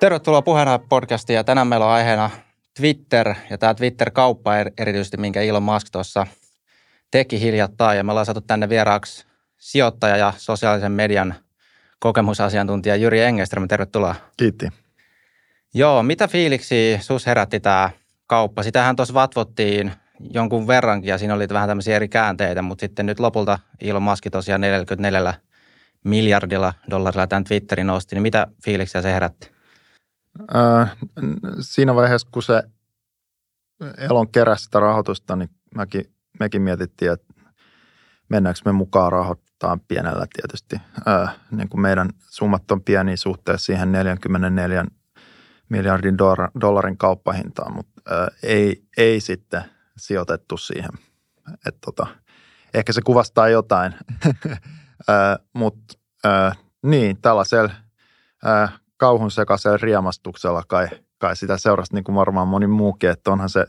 Tervetuloa puheena podcastiin ja tänään meillä on aiheena Twitter ja tämä Twitter-kauppa erityisesti, minkä Elon Musk tuossa teki hiljattain. Ja me ollaan saatu tänne vieraaksi sijoittaja ja sosiaalisen median kokemusasiantuntija Jyri Engeström. Tervetuloa. Kiitti. Joo, mitä fiiliksi sus herätti tämä kauppa? Sitähän tuossa vatvottiin jonkun verrankin ja siinä oli vähän tämmöisiä eri käänteitä, mutta sitten nyt lopulta Elon Musk tosiaan 44 miljardilla dollarilla tämän Twitterin nosti, niin mitä fiiliksiä se herätti? Äh, siinä vaiheessa, kun se Elon keräsi sitä rahoitusta, niin mäkin, mekin mietittiin, että mennäänkö me mukaan rahoittaa pienellä tietysti. Äh, niin kuin meidän summat on pieni suhteessa siihen 44 miljardin dollarin kauppahintaan, mutta äh, ei, ei sitten sijoitettu siihen. Et tota, ehkä se kuvastaa jotain, mutta niin, tällaisella kauhun sekaisella riemastuksella kai, kai sitä seurasi niin kuin varmaan moni muukin, että onhan se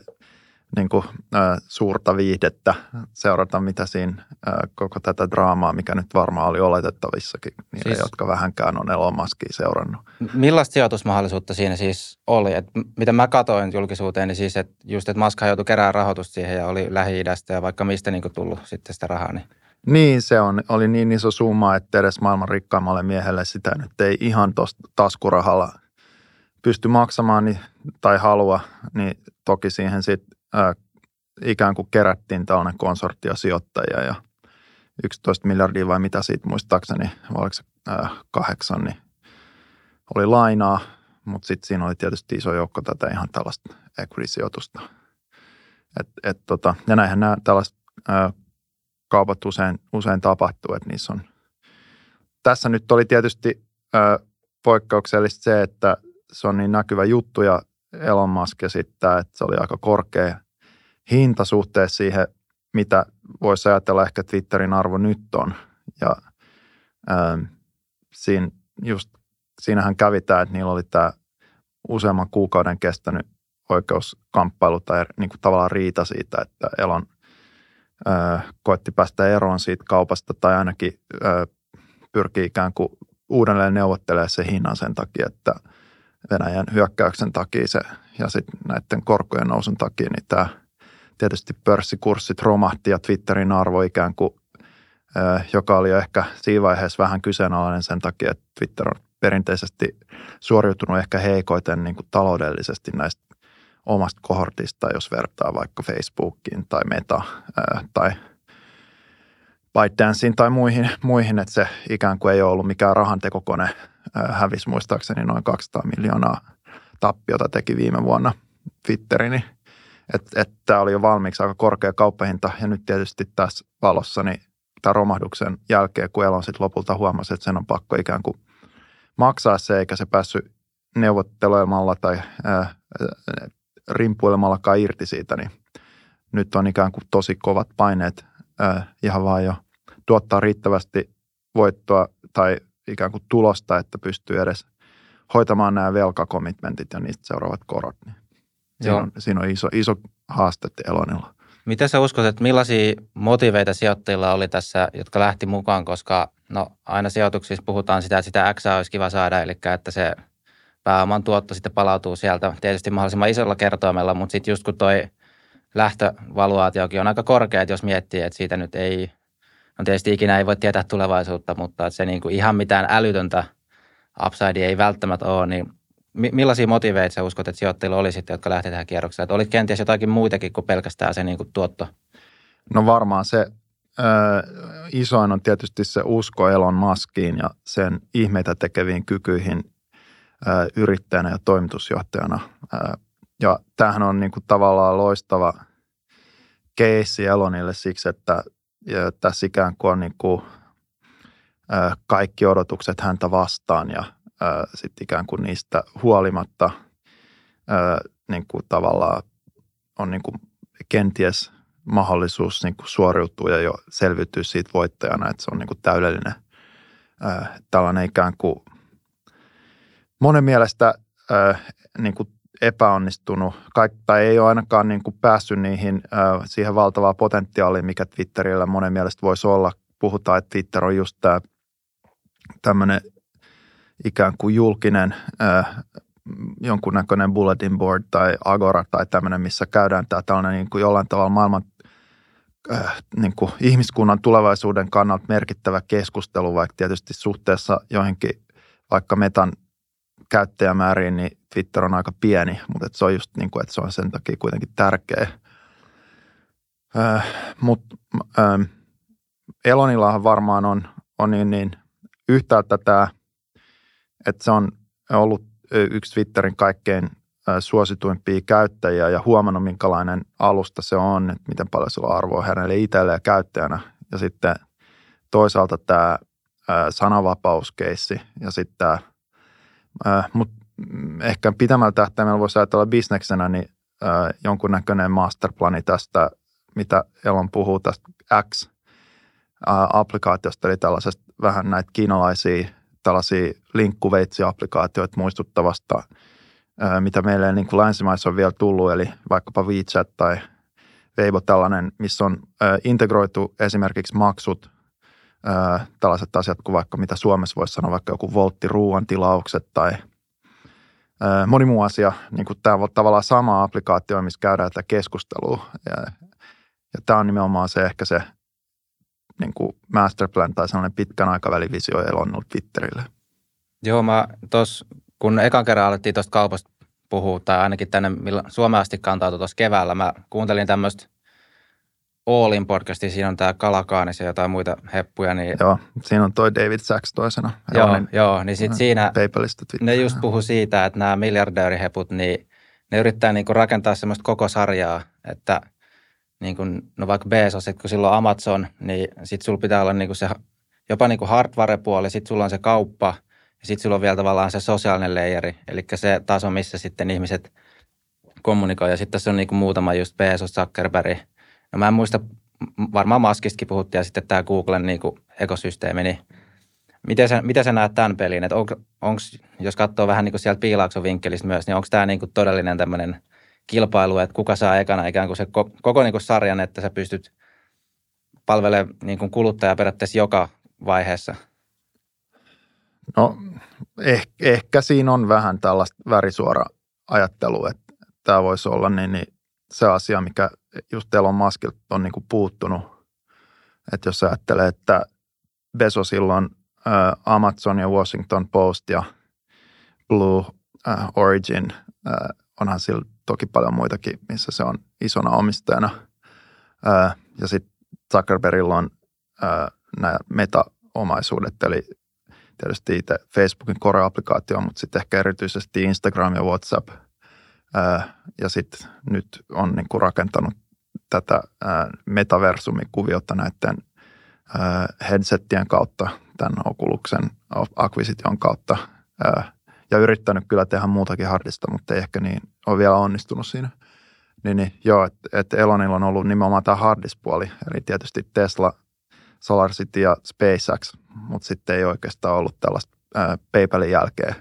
niin kuin, äh, suurta viihdettä seurata, mitä siinä äh, koko tätä draamaa, mikä nyt varmaan oli oletettavissakin niille, siis, jotka vähänkään on Elon Muskia seurannut. Millaista sijoitusmahdollisuutta siinä siis oli? Et mitä mä katsoin julkisuuteen, niin siis, että just, että Musk joutui keräämään rahoitusta siihen ja oli Lähi-idästä ja vaikka mistä niin tullut sitten sitä rahaa, niin niin, se on, oli niin iso summa, että edes maailman rikkaimmalle miehelle sitä nyt ei ihan tuosta taskurahalla pysty maksamaan niin, tai halua, niin toki siihen sitten ikään kuin kerättiin tällainen konsortio sijoittajia ja 11 miljardia vai mitä siitä muistaakseni, vai oliko se ää, kahdeksan, niin oli lainaa, mutta sitten siinä oli tietysti iso joukko tätä ihan tällaista equity-sijoitusta. Et, et tota, ja näinhän nämä tällaiset ää, kaupat usein, usein tapahtuu, että niissä on. Tässä nyt oli tietysti ää, poikkeuksellista se, että se on niin näkyvä juttu ja Elon Musk esittää, että se oli aika korkea hinta suhteessa siihen, mitä voisi ajatella ehkä Twitterin arvo nyt on. Ja ää, siinä just, siinähän kävi tämä, että niillä oli tämä useamman kuukauden kestänyt oikeuskamppailu tai niin kuin tavallaan riita siitä, että Elon koetti päästä eroon siitä kaupasta tai ainakin pyrkii ikään kuin uudelleen neuvottelemaan se hinnan sen takia, että Venäjän hyökkäyksen takia se, ja sitten näiden korkojen nousun takia, niin tämä tietysti pörssikurssit romahti ja Twitterin arvo ikään kuin, joka oli jo ehkä siinä vaiheessa vähän kyseenalainen sen takia, että Twitter on perinteisesti suoriutunut ehkä heikoiten niin kuin taloudellisesti näistä omasta kohortista, jos vertaa vaikka Facebookiin tai Meta ää, tai ByteDanceen tai muihin, muihin, että se ikään kuin ei ole ollut mikään rahantekokone. Ää, hävisi muistaakseni noin 200 miljoonaa tappiota teki viime vuonna Twitteri, niin että et tämä oli jo valmiiksi aika korkea kauppahinta ja nyt tietysti tässä valossa niin tämän romahduksen jälkeen, kun Elon sitten lopulta huomasi, että sen on pakko ikään kuin maksaa se, eikä se päässyt neuvottelemalla tai ää, rimpuilemallakaan irti siitä, niin nyt on ikään kuin tosi kovat paineet äh, ihan vaan jo tuottaa riittävästi voittoa tai ikään kuin tulosta, että pystyy edes hoitamaan nämä velkakomitmentit ja niistä seuraavat korot. Niin siinä, on, siinä on iso, iso haaste Elonilla. Miten sä uskot, että millaisia motiveita sijoittajilla oli tässä, jotka lähti mukaan, koska no, aina sijoituksissa puhutaan sitä, että sitä X olisi kiva saada, eli että se pääoman tuotto sitten palautuu sieltä tietysti mahdollisimman isolla kertoimella, mutta sitten just kun toi lähtövaluaatiokin on aika korkea, jos miettii, että siitä nyt ei, no tietysti ikinä ei voi tietää tulevaisuutta, mutta että se niin kuin ihan mitään älytöntä upside ei välttämättä ole, niin millaisia motiveita sä uskot, että sijoittajilla oli sitten, jotka lähti tähän kierrokseen? Että olit kenties jotakin muitakin kuin pelkästään se niin kuin tuotto? No varmaan se ö, isoin on tietysti se usko Elon Muskiin ja sen ihmeitä tekeviin kykyihin yrittäjänä ja toimitusjohtajana. Ja tämähän on niin kuin tavallaan loistava keissi Elonille siksi, että tässä ikään kuin on niin kuin kaikki odotukset häntä vastaan ja sitten ikään kuin niistä huolimatta niin kuin tavallaan on niin kuin kenties mahdollisuus niin kuin suoriutua ja jo selviytyä siitä voittajana, että se on niin kuin täydellinen tällainen ikään kuin monen mielestä äh, niin kuin epäonnistunut, kaik, tai ei ole ainakaan niin kuin päässyt niihin, äh, siihen valtavaan potentiaaliin, mikä Twitterillä monen mielestä voisi olla. Puhutaan, että Twitter on just tämä tämmöinen ikään kuin julkinen äh, jonkunnäköinen bulletin board tai agora tai tämmöinen, missä käydään tämä tällainen niin kuin jollain tavalla maailman äh, niin kuin ihmiskunnan tulevaisuuden kannalta merkittävä keskustelu, vaikka tietysti suhteessa joihinkin vaikka metan käyttäjämääriin, niin Twitter on aika pieni, mutta että se on just niin kuin, että se on sen takia kuitenkin tärkeä. Äh, mutta äh, Elonillahan varmaan on, on niin, niin yhtäältä tämä, että se on ollut yksi Twitterin kaikkein suosituimpia käyttäjiä ja huomannut, minkälainen alusta se on, että miten paljon sillä on arvoa hänelle itselleen käyttäjänä. Ja sitten toisaalta tämä sananvapauskeissi ja sitten tämä, mutta ehkä pitämällä tähtäimellä voisi ajatella bisneksenä, niin jonkunnäköinen masterplani tästä, mitä Elon puhuu tästä X-applikaatiosta, eli tällaisesta vähän näitä kiinalaisia tällaisia linkkuveitsiapplikaatioita muistuttavasta, mitä meille niin kuin länsimaissa on vielä tullut, eli vaikkapa WeChat tai Weibo tällainen, missä on integroitu esimerkiksi maksut, tällaiset asiat kuin vaikka mitä Suomessa voisi sanoa, vaikka joku voltti ruoantilaukset tai moni muu asia, niin kuin tämä on tavallaan sama applikaatio, missä käydään tätä keskustelua. Ja, ja tämä on nimenomaan se ehkä se niin kuin masterplan tai sellainen pitkän aikavälin visio elonnut Twitterille. Joo, mä tos, kun ekan kerran alettiin tuosta kaupasta puhua, tai ainakin tänne Suomeen asti kantautui tuossa keväällä, mä kuuntelin tämmöistä Allin podcasti, siinä on tämä Kalakaanis ja jotain muita heppuja. Niin... Joo, siinä on toi David Sachs toisena. Joo, niin, joo niin sitten siinä PayPalista ne just puhu siitä, että nämä miljardööriheput, niin ne yrittää niinku rakentaa semmoista koko sarjaa, että – niin kuin, no vaikka Bezos, että kun silloin Amazon, niin sitten sulla pitää olla niin kuin se jopa niin kuin hardware-puoli, sitten sulla on se kauppa ja sitten sulla on vielä tavallaan se sosiaalinen leijeri, eli se taso, missä sitten ihmiset kommunikoi. Ja sitten tässä on niin kuin muutama just Bezos, Zuckerberg. No mä en muista, varmaan Maskistakin puhuttiin ja sitten tämä Googlen niin kuin ekosysteemi, niin miten sä, miten sä näet tämän pelin? Että onko, onks, jos katsoo vähän niin kuin sieltä piilaakson vinkkelistä myös, niin onko tämä niin kuin todellinen tämmöinen – kilpailu, että kuka saa ekana ikään kuin se koko niin kuin sarjan, että sä pystyt palvelemaan niin kuin kuluttajaa periaatteessa joka vaiheessa? No ehkä, ehkä siinä on vähän tällaista värisuora ajattelua, että tämä voisi olla niin, niin se asia, mikä just Elon Muskilta on niin kuin puuttunut. Että jos ajattelee, että Bezosilla on Amazon ja Washington Post ja Blue Origin, onhan sillä toki paljon muitakin, missä se on isona omistajana. ja sitten Zuckerbergilla on nämä meta-omaisuudet, eli tietysti itse Facebookin core-applikaatio, mutta sitten ehkä erityisesti Instagram ja WhatsApp. ja sitten nyt on niin kuin rakentanut tätä metaversumikuviota näiden headsettien kautta, tämän Oculusen akvisition kautta ja yrittänyt kyllä tehdä muutakin hardista, mutta ei ehkä niin ole vielä onnistunut siinä. Niin, niin joo, että et Elonilla on ollut nimenomaan tämä hardispuoli, eli tietysti Tesla, SolarCity ja SpaceX, mutta sitten ei oikeastaan ollut tällaista ää, PayPalin jälkeen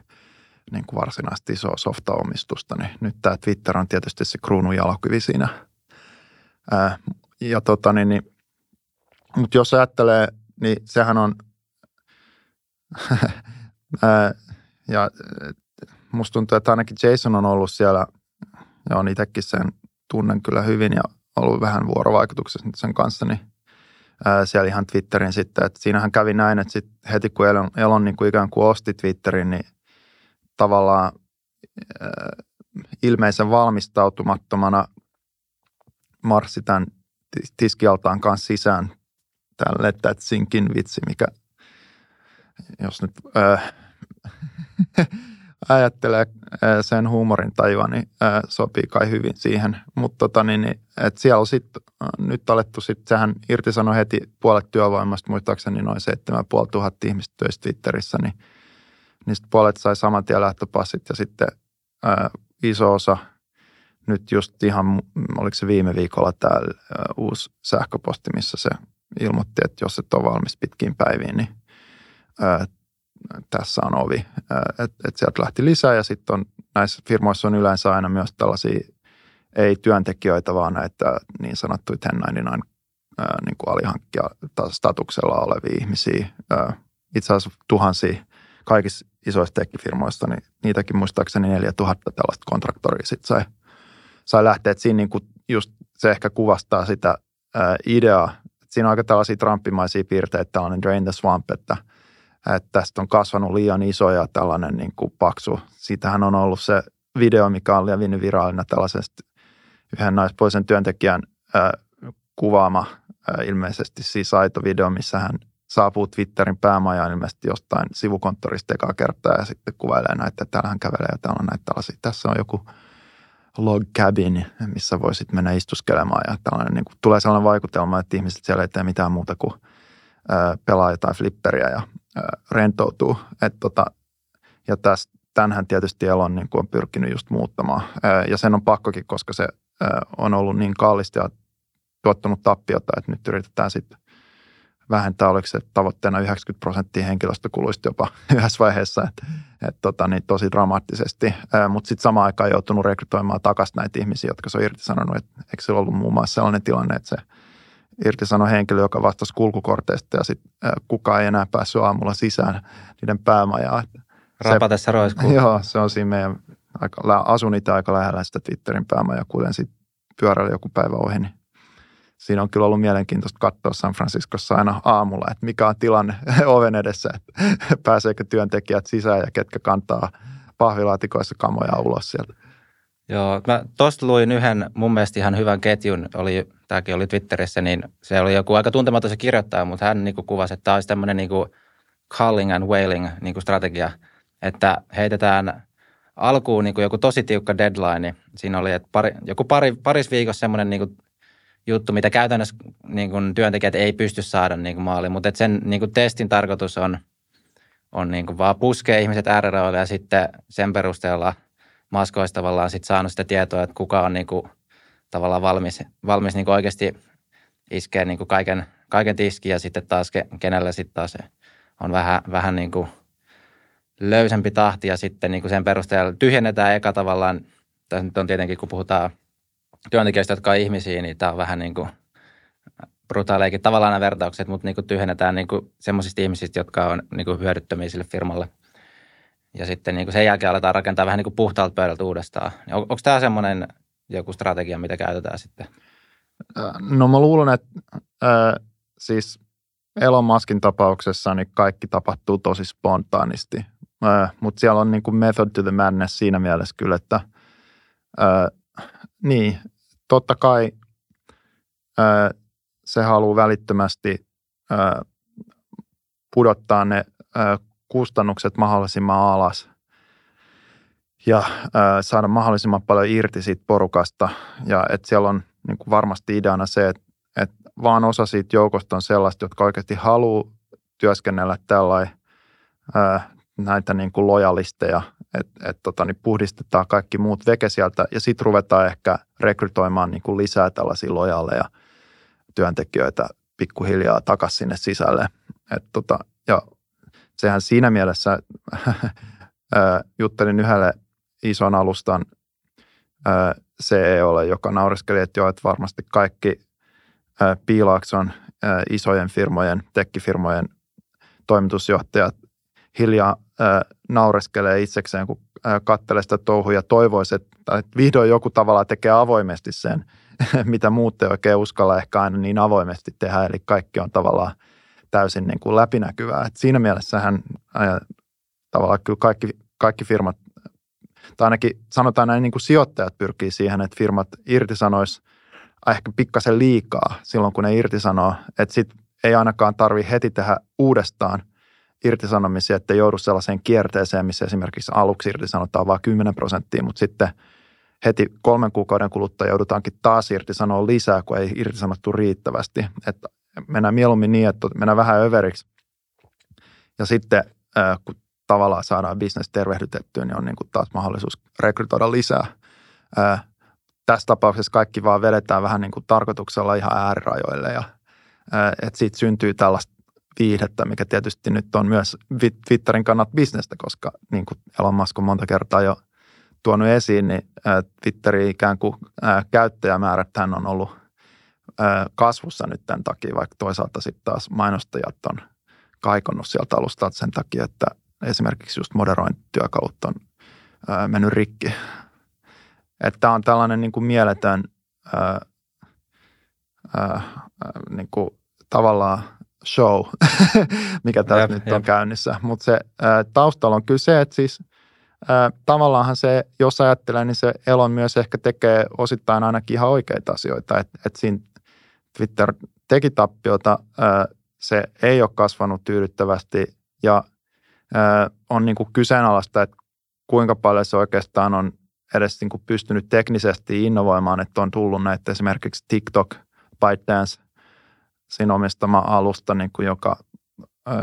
niin kuin varsinaisesti isoa softa-omistusta, niin nyt tämä Twitter on tietysti se kruunun jalokivi siinä. Ja tota niin, niin mutta jos ajattelee, niin sehän on, ja musta tuntuu, että ainakin Jason on ollut siellä, ja on itsekin sen tunnen kyllä hyvin ja ollut vähän vuorovaikutuksessa sen kanssa, niin siellä ihan Twitterin sitten, että siinähän kävi näin, että sit heti kun Elon, Elon niin kuin ikään kuin osti Twitterin, niin tavallaan ilmeisen valmistautumattomana marssi tämän tiskialtaan kanssa sisään tälle Tatsinkin vitsi, mikä jos nyt ää, ajattelee sen huumorin tajua, niin sopii kai hyvin siihen. Mutta tota, niin, niin, et siellä on sit, nyt alettu sitten, sehän irtisanoi heti puolet työvoimasta, muistaakseni noin 7500 ihmistä töistä Twitterissä, niin niistä puolet sai saman tien lähtöpassit ja sitten ää, iso osa nyt just ihan, oliko se viime viikolla tämä uusi sähköposti, missä se ilmoitti, että jos et ole valmis pitkiin päiviin, niin ää, tässä on ovi. Että et sieltä lähti lisää ja sitten on näissä firmoissa on yleensä aina myös tällaisia ei työntekijöitä, vaan näitä niin sanottuja 1099 niin kuin alihankkija statuksella olevia ihmisiä. Itse asiassa tuhansia kaikissa isoissa tekkifirmoissa, niin niitäkin muistaakseni 4000 tällaista kontraktoria sitten sai, sai lähteä. Että siinä niin kuin just se ehkä kuvastaa sitä ää, ideaa. Että siinä on aika tällaisia trampimaisia piirteitä, tällainen drain the swamp, että, että tästä on kasvanut liian iso ja tällainen niin kuin paksu. Siitähän on ollut se video, mikä on levinnyt virallina tällaisesta yhden naispuolisen työntekijän ää, kuvaama ää, ilmeisesti siis aito video, missä hän saapuu Twitterin päämajaan ilmeisesti jostain sivukonttorista ekaa kertaa ja sitten kuvailee näitä, että täällä hän kävelee ja täällä on näitä tällaisia. Tässä on joku log cabin, missä voisit mennä istuskelemaan. Ja tällainen, niin kuin, tulee sellainen vaikutelma, että ihmiset siellä ei tee mitään muuta kuin ää, pelaa jotain flipperiä ja ää, rentoutuu. Et, tota, ja tästä, tämänhän tietysti Elon niin kuin on pyrkinyt just muuttamaan. Ää, ja sen on pakkokin, koska se ää, on ollut niin kallista ja tuottanut tappiota, että nyt yritetään sitten vähentää, oliko se tavoitteena 90 prosenttia henkilöstökuluista jopa yhdessä vaiheessa, että et tota, niin tosi dramaattisesti. Mutta sitten samaan aikaan joutunut rekrytoimaan takaisin näitä ihmisiä, jotka se on irtisanonut. Et, eikö se ollut muun muassa sellainen tilanne, että se irtisanoi henkilö, joka vastasi kulkukorteista ja sitten kukaan ei enää päässyt aamulla sisään niiden päämajaa. Rapatessa roiskuu. Joo, se on siinä meidän, aika, asun itse aika lähellä sitä Twitterin päämajaa, kuten sitten pyörällä joku päivä ohi, niin siinä on kyllä ollut mielenkiintoista katsoa San Franciscossa aina aamulla, että mikä on tilanne oven edessä, että pääseekö työntekijät sisään ja ketkä kantaa pahvilaatikoissa kamoja ulos sieltä. Joo, mä tosta luin yhden mun mielestä ihan hyvän ketjun, oli, tämäkin oli Twitterissä, niin se oli joku aika tuntematon se kirjoittaja, mutta hän niin kuvasi, että tämä olisi tämmöinen niin calling and wailing niin strategia, että heitetään alkuun niin joku tosi tiukka deadline. Siinä oli, että pari, joku pari, paris viikossa semmoinen niin juttu, mitä käytännössä niin kuin työntekijät ei pysty saada niin kuin maaliin, mutta sen niin kuin testin tarkoitus on, on niin kuin vaan puskea ihmiset ääreroille ja sitten sen perusteella maskoista tavallaan sit saanut sitä tietoa, että kuka on niin kuin tavallaan valmis, valmis niin kuin oikeasti iskeä niin kuin kaiken, kaiken tiski ja sitten taas kenellä sitten taas on vähän, vähän niin kuin löysempi tahti ja sitten niin kuin sen perusteella tyhjennetään eka tavallaan, tässä nyt on tietenkin kun puhutaan työntekijöistä, jotka on ihmisiä, niin tämä on vähän niin kuin brutaaleikin tavallaan nämä vertaukset, mutta niin kuin tyhjennetään niin kuin semmoisista ihmisistä, jotka on niin kuin hyödyttömiä sille firmalle. Ja sitten niin kuin sen jälkeen aletaan rakentaa vähän niin kuin puhtaalta pöydältä uudestaan. On, onko tämä semmoinen joku strategia, mitä käytetään sitten? No mä luulen, että äh, siis Elon Muskin tapauksessa niin kaikki tapahtuu tosi spontaanisti. Äh, mutta siellä on niin kuin method to the madness siinä mielessä kyllä, että äh, niin, totta kai se haluaa välittömästi pudottaa ne kustannukset mahdollisimman alas ja saada mahdollisimman paljon irti siitä porukasta. Ja että siellä on niin kuin varmasti ideana se, että, että vaan osa siitä joukosta on sellaista, jotka oikeasti haluaa työskennellä tällainen näitä niin kuin lojalisteja, että et, tota, niin puhdistetaan kaikki muut veke sieltä ja sitten ruvetaan ehkä rekrytoimaan niin kuin lisää tällaisia lojaaleja työntekijöitä pikkuhiljaa takaisin sinne sisälle. Et, tota, ja sehän siinä mielessä juttelin yhdelle ison alustan CEOlle, joka nauriskeli, että joo, että varmasti kaikki Piilaakson isojen firmojen, tekkifirmojen toimitusjohtajat hiljaa naureskelee itsekseen, kun katselee sitä touhuja ja toivoisi, että vihdoin joku tavalla tekee avoimesti sen, mitä muut ei oikein uskalla ehkä aina niin avoimesti tehdä. Eli kaikki on tavallaan täysin niin kuin läpinäkyvää. Et siinä mielessähän tavallaan kyllä kaikki, kaikki firmat, tai ainakin sanotaan näin niin kuin sijoittajat pyrkii siihen, että firmat irtisanois ehkä pikkasen liikaa silloin, kun ne irtisanoo. Että sitten ei ainakaan tarvi heti tehdä uudestaan irtisanomisia, että joudu sellaiseen kierteeseen, missä esimerkiksi aluksi irtisanotaan vain 10 prosenttia, mutta sitten heti kolmen kuukauden kuluttua joudutaankin taas irtisanoa lisää, kun ei irtisanottu riittävästi. Että mennään mieluummin niin, että mennään vähän överiksi. Ja sitten kun tavallaan saadaan bisnes tervehdytettyä, niin on niin kuin taas mahdollisuus rekrytoida lisää. Tässä tapauksessa kaikki vaan vedetään vähän niin kuin tarkoituksella ihan äärirajoille ja että siitä syntyy tällaista viihdettä, mikä tietysti nyt on myös Twitterin kannat bisnestä, koska niin kuin Elon Musk on monta kertaa jo tuonut esiin, niin Twitterin ikään kuin käyttäjämäärät hän on ollut kasvussa nyt tämän takia, vaikka toisaalta sitten taas mainostajat on kaikonnut sieltä alusta sen takia, että esimerkiksi just moderointityökalut on mennyt rikki. Että on tällainen niin kuin mieletön ää, ää, niin kuin tavallaan show, mikä tässä nyt jep. on käynnissä. Mutta se ää, taustalla on kyllä se, että siis ää, tavallaanhan se, jos ajattelee, niin se Elon myös ehkä tekee osittain ainakin ihan oikeita asioita. Että et siinä Twitter teki tappiota, ää, se ei ole kasvanut tyydyttävästi ja ää, on niin kuin kyseenalaista, että kuinka paljon se oikeastaan on edes niin kuin pystynyt teknisesti innovoimaan, että on tullut näitä esimerkiksi TikTok, ByteDance, siinä omistama alusta, niin kuin joka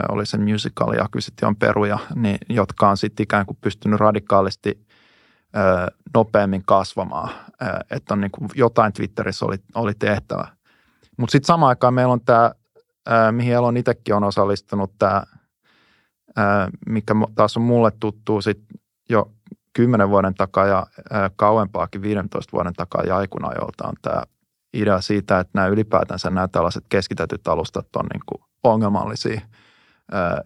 oli sen musical ja Acquisition peruja, niin, jotka on sitten ikään kuin pystynyt radikaalisti nopeammin kasvamaan, että on niin kuin jotain Twitterissä oli, oli tehtävä. Mutta sitten samaan aikaan meillä on tämä, mihin Elon itsekin on osallistunut, tämä, mikä taas on mulle tuttu sit jo kymmenen vuoden takaa ja kauempaakin 15 vuoden takaa jolta on tämä idea siitä, että nämä ylipäätänsä nämä tällaiset keskitetyt alustat on niin kuin ongelmallisia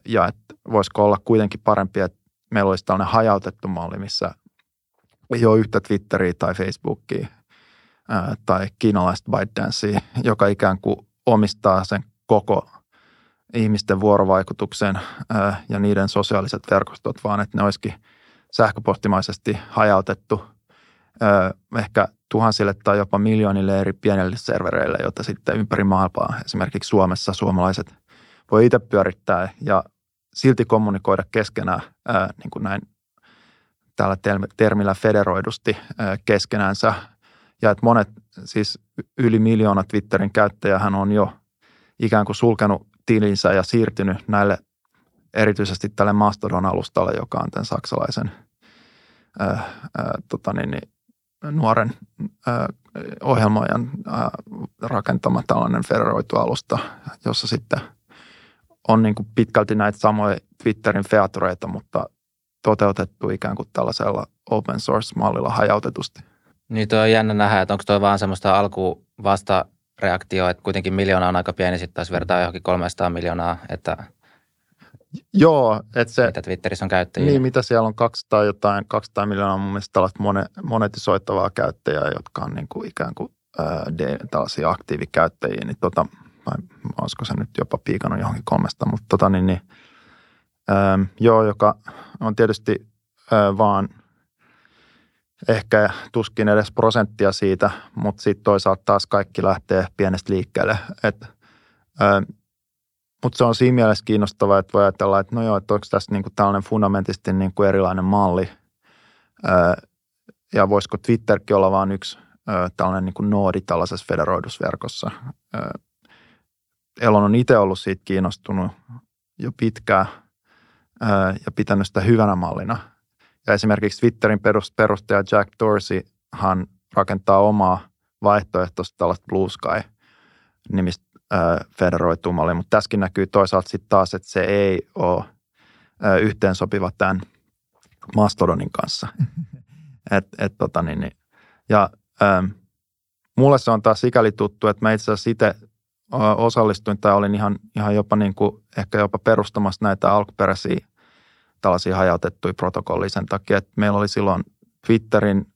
ja että voisiko olla kuitenkin parempi, että meillä olisi tällainen hajautettu malli, missä ei ole yhtä Twitteriä tai Facebookia tai kiinalaista ByteDancea, joka ikään kuin omistaa sen koko ihmisten vuorovaikutuksen ja niiden sosiaaliset verkostot, vaan että ne olisikin sähköpostimaisesti hajautettu ehkä tuhansille tai jopa miljoonille eri pienille servereille, joita sitten ympäri maailmaa, esimerkiksi Suomessa suomalaiset voi itse pyörittää ja silti kommunikoida keskenään ää, niin kuin näin tällä termillä federoidusti ää, keskenäänsä. Ja että monet, siis yli miljoona Twitterin käyttäjähän on jo ikään kuin sulkenut tilinsä ja siirtynyt näille erityisesti tälle Mastodon-alustalle, joka on tämän saksalaisen ää, ää, tota niin, niin, nuoren ää, ohjelmoijan ää, rakentama tällainen federoitu alusta, jossa sitten on niin kuin pitkälti näitä samoja Twitterin featureita, mutta toteutettu ikään kuin tällaisella open source-mallilla hajautetusti. Niin tuo on jännä nähdä, että onko tuo vaan semmoista alku vasta reaktio, että kuitenkin miljoona on aika pieni, sitten taas vertaa johonkin 300 miljoonaa, että Joo, että se... Mitä Twitterissä on käyttäjiä. Niin, mitä siellä on 200 jotain, 200 miljoonaa mun mielestä tällaista monetisoittavaa käyttäjää, jotka on niin kuin ikään kuin ää, de, tällaisia aktiivikäyttäjiä, niin tota, vai olisiko se nyt jopa piikannut johonkin kolmesta, mutta tota niin, niin ää, joo, joka on tietysti ää, vaan ehkä tuskin edes prosenttia siitä, mutta sitten toisaalta taas kaikki lähtee pienestä liikkeelle, että mutta se on siinä mielessä kiinnostavaa, että voi ajatella, että no joo, että onko tässä niinku tällainen fundamentisesti niinku erilainen malli. Öö, ja voisiko Twitterkin olla vain yksi öö, tällainen niinku noodi tällaisessa federoidusverkossa. Öö, Elon on itse ollut siitä kiinnostunut jo pitkään öö, ja pitänyt sitä hyvänä mallina. Ja esimerkiksi Twitterin perustaja Jack Dorsey hän rakentaa omaa vaihtoehtoista tällaista Blue Sky-nimistä federoitu malli, mutta tässäkin näkyy toisaalta sitten taas, että se ei ole yhteensopiva tämän Mastodonin kanssa. et, et, tota, niin, niin. Ja ähm, mulle se on taas sikäli tuttu, että mä itse asiassa itse osallistuin tai olin ihan, ihan jopa niin kuin, ehkä jopa perustamassa näitä alkuperäisiä tällaisia hajautettuja protokollia sen takia, että meillä oli silloin Twitterin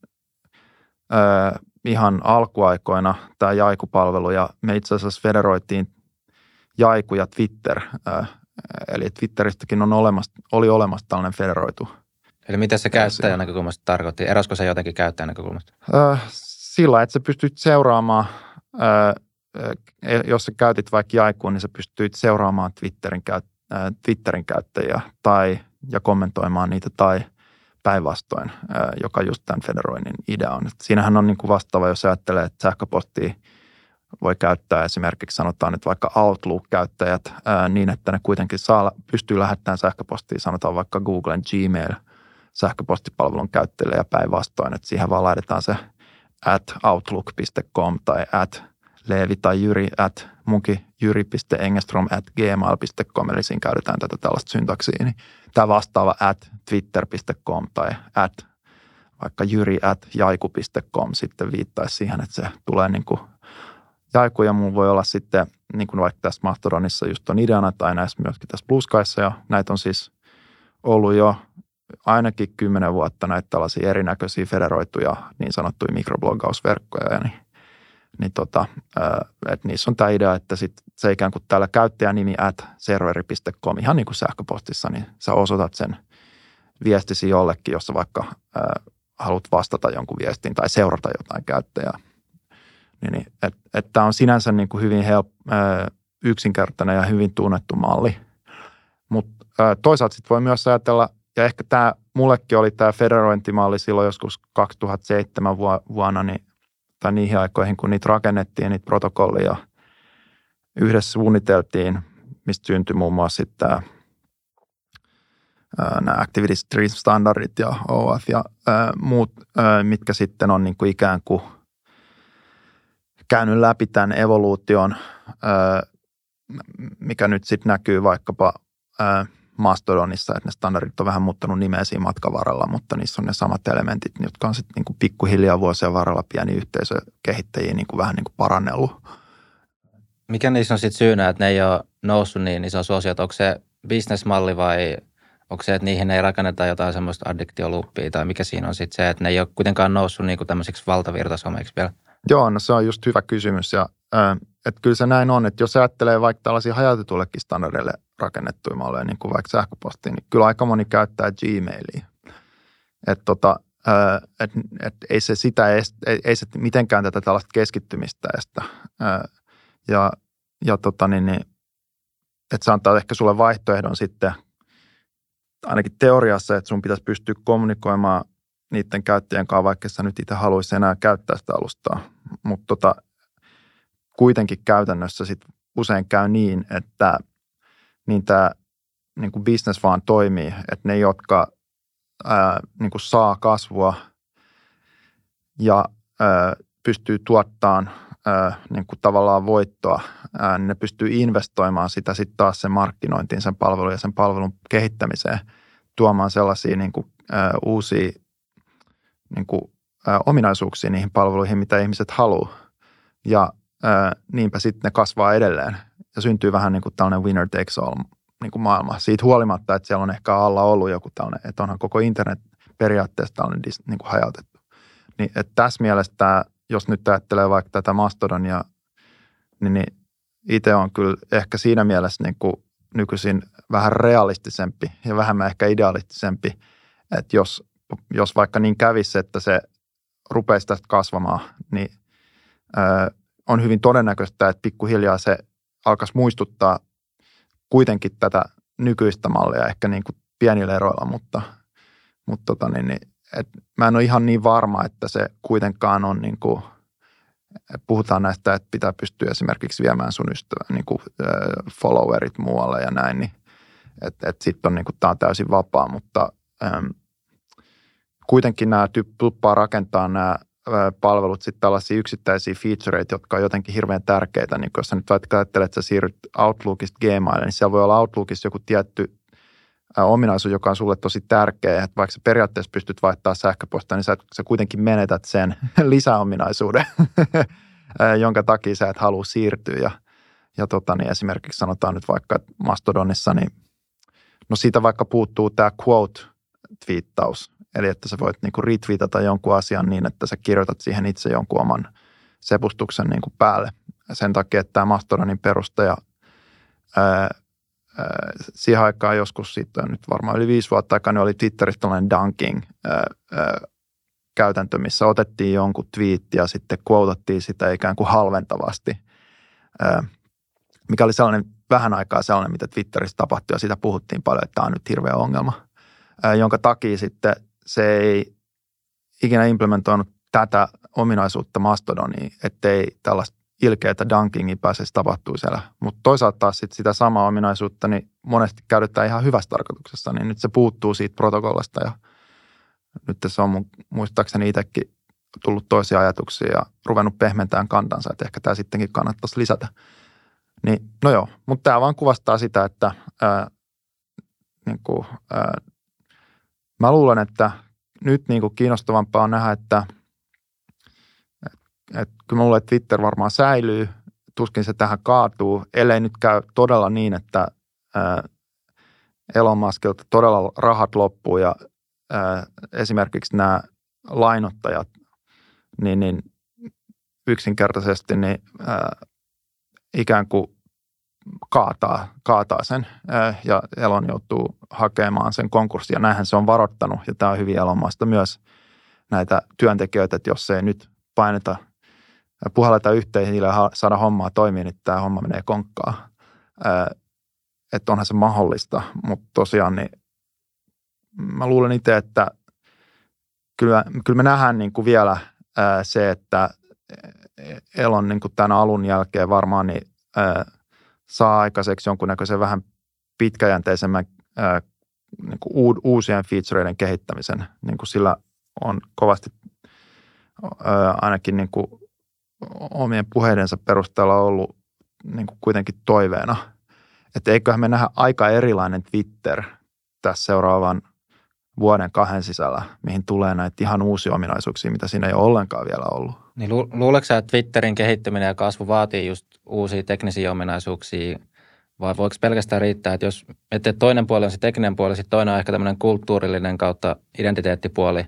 ihan alkuaikoina tämä jaikupalvelu ja me itse asiassa federoitiin Jaiku ja Twitter. Eli Twitteristäkin on olemassa, oli olemassa tällainen federoitu. Eli mitä se käyttäjän näkökulmasta tarkoitti? Erosko se jotenkin käyttäjän näkökulmasta? Sillä, että sä pystyt seuraamaan, jos sä käytit vaikka Jaikuun, niin sä pystyt seuraamaan Twitterin, Twitterin käyttäjiä tai ja kommentoimaan niitä tai – päinvastoin, joka just tämän federoinnin idea on. Siinähän on niin kuin vastaava, jos ajattelee, että sähköpostia voi käyttää esimerkiksi sanotaan nyt vaikka Outlook-käyttäjät niin, että ne kuitenkin saa, pystyy lähettämään sähköpostia, sanotaan vaikka Googlen Gmail sähköpostipalvelun käyttäjille ja päinvastoin, että siihen vaan laitetaan se at outlook.com tai at leevi tai jyri at munkin jyri.engestrom at gmail.com, eli siinä käytetään tätä tällaista syntaksia, niin tämä vastaava at twitter.com tai at vaikka jyri at jaiku.com sitten viittaisi siihen, että se tulee niin kuin jaiku ja mulla voi olla sitten niin kuin vaikka tässä Mastodonissa just on ideana tai näissä myöskin tässä Blue Skyssa ja näitä on siis ollut jo ainakin kymmenen vuotta näitä tällaisia erinäköisiä federoituja niin sanottuja mikrobloggausverkkoja, niin, niin tota, että niissä on tämä idea, että sit se ikään kuin täällä käyttäjänimi at serveri.com, ihan niin kuin sähköpostissa, niin sä osoitat sen viestisi jollekin, jossa vaikka ää, haluat vastata jonkun viestin tai seurata jotain käyttäjää. Niin, niin, että et tämä on sinänsä niin kuin hyvin help, ää, yksinkertainen ja hyvin tunnettu malli. Mutta toisaalta sitten voi myös ajatella, ja ehkä tämä mullekin oli tämä federointimalli silloin joskus 2007 vuonna, niin, tai niihin aikoihin, kun niitä rakennettiin, niitä protokollia yhdessä suunniteltiin, mistä syntyi muun muassa sitten tämä nämä Activity Stream Standardit ja OAuth ja ää, muut, ää, mitkä sitten on niin kuin ikään kuin käynyt läpi tämän evoluution, ää, mikä nyt sitten näkyy vaikkapa Mastodonissa, että ne standardit on vähän muuttanut nimeä siinä matkan varrella, mutta niissä on ne samat elementit, jotka on sitten niin kuin pikkuhiljaa vuosien varrella pieni yhteisö kehittäjiä niin kuin vähän niin kuin parannellut. Mikä niissä on sitten syynä, että ne ei ole noussut niin iso suosio, onko se bisnesmalli vai onko se, että niihin ei rakenneta jotain semmoista addiktioluppia tai mikä siinä on sitten se, että ne ei ole kuitenkaan noussut niin kuin tämmöisiksi valtavirtasomeiksi vielä? Joo, no se on just hyvä kysymys ja äh, että kyllä se näin on, että jos ajattelee vaikka tällaisia hajautetullekin standardeille rakennettuja malleja, niin kuin vaikka sähköpostiin, niin kyllä aika moni käyttää Gmailia. Että tota, et, et ei se sitä, ei, ei se mitenkään tätä tällaista keskittymistä estä. Ja ja tota, niin, niin, että se antaa ehkä sulle vaihtoehdon sitten – ainakin teoriassa, että sun pitäisi pystyä kommunikoimaan niiden käyttäjien kanssa, vaikka sä nyt itse haluaisi enää käyttää sitä alustaa. Mutta tota, kuitenkin käytännössä sit usein käy niin, että niin tämä niin business vaan toimii, että ne, jotka ää, niin kuin saa kasvua ja ää, pystyy tuottamaan niin kuin tavallaan voittoa, ää, niin ne pystyy investoimaan sitä sitten taas sen markkinointiin, sen palvelun ja sen palvelun kehittämiseen, tuomaan sellaisia niin kuin, ää, uusia niin kuin, ää, ominaisuuksia niihin palveluihin, mitä ihmiset haluaa. Ja niinpä sitten ne kasvaa edelleen ja syntyy vähän niin kuin tällainen winner takes all niin kuin maailma. Siitä huolimatta, että siellä on ehkä alla ollut joku tällainen, että onhan koko internet periaatteessa tällainen niin kuin hajautettu. Niin, että tässä mielessä tämä jos nyt ajattelee vaikka tätä Mastodonia, niin, niin itse on kyllä ehkä siinä mielessä niin kuin nykyisin vähän realistisempi ja vähemmän ehkä idealistisempi, että jos, jos vaikka niin kävisi, että se rupeisi tästä kasvamaan, niin ö, on hyvin todennäköistä, että pikkuhiljaa se alkaisi muistuttaa kuitenkin tätä nykyistä mallia ehkä niin kuin pienillä eroilla, mutta, mutta tota niin, niin et mä en ole ihan niin varma, että se kuitenkaan on niin kuin, puhutaan näistä, että pitää pystyä esimerkiksi viemään sun ystävän niin kuin, followerit muualle ja näin, niin että et sitten on niin kuin, tämä on täysin vapaa, mutta äm, kuitenkin nämä tuppaa rakentaa nämä palvelut sitten tällaisia yksittäisiä featureita, jotka on jotenkin hirveän tärkeitä. Niin jos sä nyt vaikka ajattelet, että sä siirryt Outlookista Gmailille, niin siellä voi olla Outlookissa joku tietty ominaisuus, joka on sulle tosi tärkeä, että vaikka sä periaatteessa pystyt vaihtaa sähköpostia, niin sä, sä kuitenkin menetät sen lisäominaisuuden, jonka takia sä et halua siirtyä. Ja, ja tota, niin esimerkiksi sanotaan nyt vaikka että Mastodonissa, niin no siitä vaikka puuttuu tämä quote-twiittaus, eli että sä voit niinku retweetata jonkun asian niin, että sä kirjoitat siihen itse jonkun oman sepustuksen niinku päälle. Sen takia, että tämä Mastodonin perustaja ää, siihen aikaan joskus sitten, nyt varmaan yli viisi vuotta aikaa, niin oli Twitterissä tällainen dunking käytäntö, missä otettiin jonkun twiitti ja sitten quotattiin sitä ikään kuin halventavasti, mikä oli sellainen vähän aikaa sellainen, mitä Twitterissä tapahtui ja siitä puhuttiin paljon, että tämä on nyt hirveä ongelma, jonka takia sitten se ei ikinä implementoinut tätä ominaisuutta Mastodoniin, ettei tällaista ilkeitä dunkingia pääsisi tapahtuu siellä. Mutta toisaalta taas sit sitä samaa ominaisuutta niin monesti käytetään ihan hyvässä tarkoituksessa, niin nyt se puuttuu siitä protokollasta ja nyt se on mun, muistaakseni itsekin tullut toisia ajatuksia ja ruvennut pehmentämään kantansa, että ehkä tämä sittenkin kannattaisi lisätä. Niin, no joo, mutta tämä vaan kuvastaa sitä, että ää, niin kuin, ää, mä luulen, että nyt niin kuin kiinnostavampaa on nähdä, että et kyllä mulle Twitter varmaan säilyy, tuskin se tähän kaatuu, ellei nyt käy todella niin, että ää, Elon Muskilta todella rahat loppuu ja ää, esimerkiksi nämä lainottajat, niin, niin yksinkertaisesti niin, ää, ikään kuin kaataa, kaataa sen ja Elon joutuu hakemaan sen konkurssin ja näinhän se on varoittanut ja tämä on hyvin elomaista myös näitä työntekijöitä, että jos ei nyt paineta puhalleta yhteen ja saada hommaa toimia, niin tämä homma menee konkkaan. Että onhan se mahdollista, mutta tosiaan niin mä luulen itse, että kyllä, kyllä me nähdään niin kuin vielä se, että Elon niin kuin tämän alun jälkeen varmaan niin, saa aikaiseksi jonkunnäköisen vähän pitkäjänteisemmän niin kuin uusien featureiden kehittämisen, niin kuin sillä on kovasti ainakin niin kuin omien puheidensa perusteella ollut niin kuin kuitenkin toiveena. Että eiköhän me nähdä aika erilainen Twitter tässä seuraavan vuoden kahden sisällä, mihin tulee näitä ihan uusia ominaisuuksia, mitä siinä ei ole ollenkaan vielä ollut. Niin lu- luuletko että Twitterin kehittyminen ja kasvu vaatii just uusia teknisiä ominaisuuksia, vai voiko pelkästään riittää, että jos että toinen puoli on se tekninen puoli, sitten toinen on ehkä tämmöinen kulttuurillinen kautta identiteettipuoli,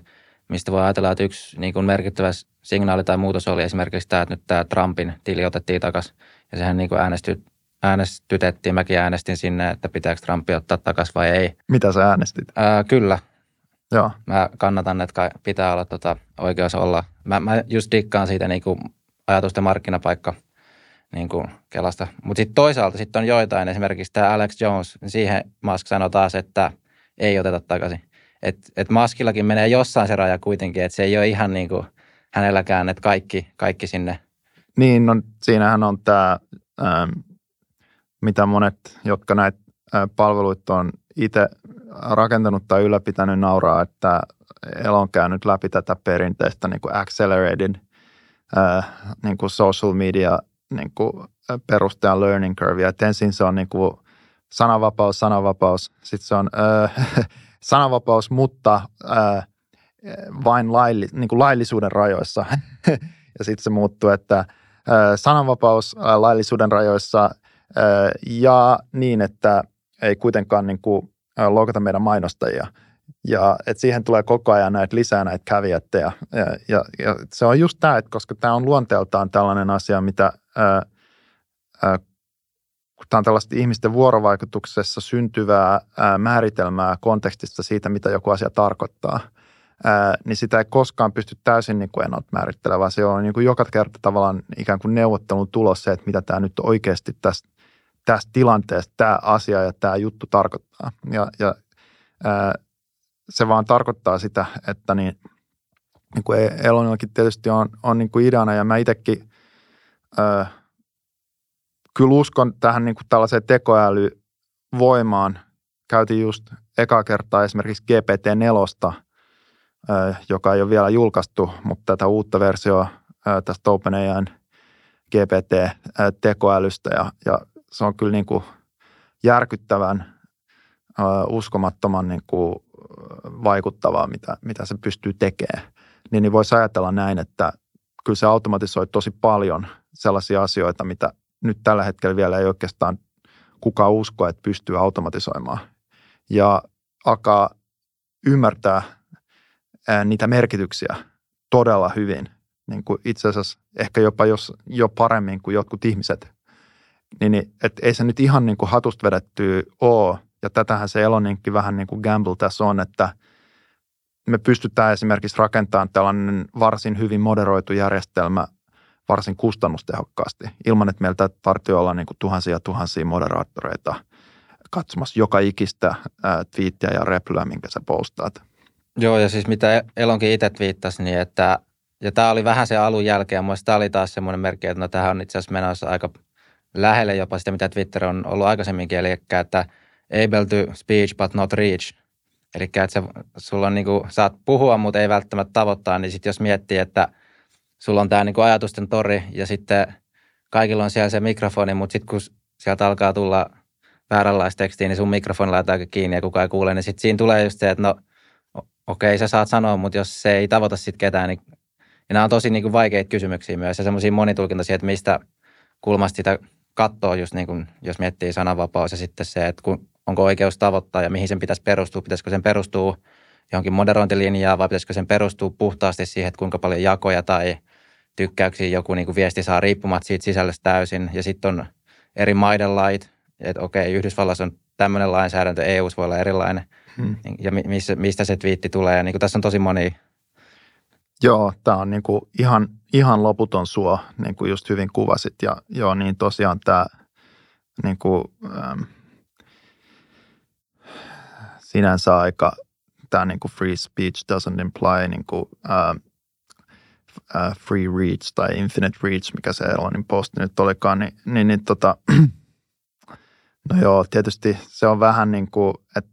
mistä voi ajatella, että yksi niin kuin merkittävä signaali tai muutos oli esimerkiksi tämä, että nyt tämä Trumpin tili otettiin takaisin ja sehän niin kuin äänesty, äänestytettiin. Mäkin äänestin sinne, että pitääkö Trumpi ottaa takaisin vai ei. Mitä sä äänestit? Ää, kyllä. Joo. Mä kannatan, että pitää olla tota, oikeus olla. Mä, mä just dikkaan siitä niin kuin ajatusten markkinapaikka niin kuin Kelasta. Mutta sitten toisaalta sitten on joitain, esimerkiksi tämä Alex Jones, niin siihen Musk sanoi taas, että ei oteta takaisin. Että et Muskillakin menee jossain se raja kuitenkin, että se ei ole ihan niin kuin hänelläkään, että kaikki, kaikki sinne. Niin, no siinähän on tämä, ähm, mitä monet, jotka näitä äh, palveluita on itse rakentanut tai ylläpitänyt nauraa, että Elo on käynyt läpi tätä perinteistä niin kuin accelerated äh, niin kuin social media niin kuin perustajan learning curve. Et ensin se on niin kuin sananvapaus, sananvapaus, sitten se on äh, sananvapaus, mutta äh, vain lailli, niin kuin laillisuuden rajoissa. ja sitten se muuttuu, että äh, sananvapaus äh, laillisuuden rajoissa äh, ja niin, että ei kuitenkaan niin kuin, äh, loukata meidän mainostajia. Ja että siihen tulee koko ajan näitä lisää näitä kävijättejä. Ja, ja, ja se on just tämä, että koska tämä on luonteeltaan tällainen asia, mitä ää, ää, tämä on tällaista ihmisten vuorovaikutuksessa syntyvää ää, määritelmää kontekstista siitä, mitä joku asia tarkoittaa, ää, niin sitä ei koskaan pysty täysin niin kuin ennalta määrittelemään. Se on niin kuin joka kerta tavallaan ikään kuin neuvottelun tulos se, että mitä tämä nyt oikeasti tässä, tässä tilanteessa tämä asia ja tämä juttu tarkoittaa. Ja, ja ää, se vaan tarkoittaa sitä, että niin, niin kuin Elonillakin tietysti on, on niin kuin ideana ja mä itsekin ää, kyllä uskon tähän niin kuin tällaiseen tekoälyvoimaan. Käytiin just eka kertaa esimerkiksi GPT-4, joka ei ole vielä julkaistu, mutta tätä uutta versioa tästä OpenAIn GPT-tekoälystä ja, ja se on kyllä niin kuin järkyttävän uskomattoman niin kuin vaikuttavaa, mitä, mitä se pystyy tekemään. Niin, niin voisi ajatella näin, että kyllä se automatisoi tosi paljon sellaisia asioita, mitä nyt tällä hetkellä vielä ei oikeastaan kukaan usko, että pystyy automatisoimaan. Ja alkaa ymmärtää niitä merkityksiä todella hyvin, niin kuin itse asiassa ehkä jopa jos, jo paremmin kuin jotkut ihmiset. Niin, niin että ei se nyt ihan niin kuin hatusta vedettyä ole, ja tätähän se Eloninkin vähän niin kuin gamble tässä on, että me pystytään esimerkiksi rakentamaan tällainen varsin hyvin moderoitu järjestelmä varsin kustannustehokkaasti, ilman että meiltä tarvitsee olla niin kuin tuhansia tuhansia moderaattoreita katsomassa joka ikistä twiittiä ja replyä, minkä sä postaat. Joo, ja siis mitä Elonkin itse twiittasi, niin että, ja tämä oli vähän se alun jälkeen, mutta tämä oli taas semmoinen merkki, että no tähän on itse asiassa menossa aika lähelle jopa sitä, mitä Twitter on ollut aikaisemminkin, eli että able to speech but not reach. Eli että se, sulla on niin kuin, saat puhua, mutta ei välttämättä tavoittaa, niin sitten jos miettii, että sulla on tämä niin ajatusten tori ja sitten kaikilla on siellä se mikrofoni, mutta sitten kun sieltä alkaa tulla vääränlaista tekstiä, niin sun mikrofoni laitetaan kiinni ja kukaan ei kuule, niin sitten siinä tulee just se, että no okei, okay, sä saat sanoa, mutta jos se ei tavoita sitten ketään, niin ja nämä on tosi niin kuin vaikeita kysymyksiä myös ja semmoisia monitulkintaisia, että mistä kulmasta sitä katsoo just niin kuin, jos miettii sananvapaus ja sitten se, että kun onko oikeus tavoittaa ja mihin sen pitäisi perustua. Pitäisikö sen perustua johonkin moderointilinjaan vai pitäisikö sen perustua puhtaasti siihen, että kuinka paljon jakoja tai tykkäyksiä joku niin kuin viesti saa riippumatta siitä sisällöstä täysin. Ja sitten on eri maiden lait, että okei, Yhdysvallassa on tämmöinen lainsäädäntö, EU voi olla erilainen. Hmm. Ja missä, mistä se twiitti tulee. Ja niin kuin tässä on tosi moni Joo, tämä on niin kuin ihan, ihan loputon suo, niin kuin just hyvin kuvasit. Ja joo, niin tosiaan tämä niin kuin, ähm, sinänsä aika, tämä niin kuin free speech doesn't imply niin kuin, ähm, free reach tai infinite reach, mikä se Elonin posti nyt olikaan, niin, niin, niin tota, no joo, tietysti se on vähän niin kuin, että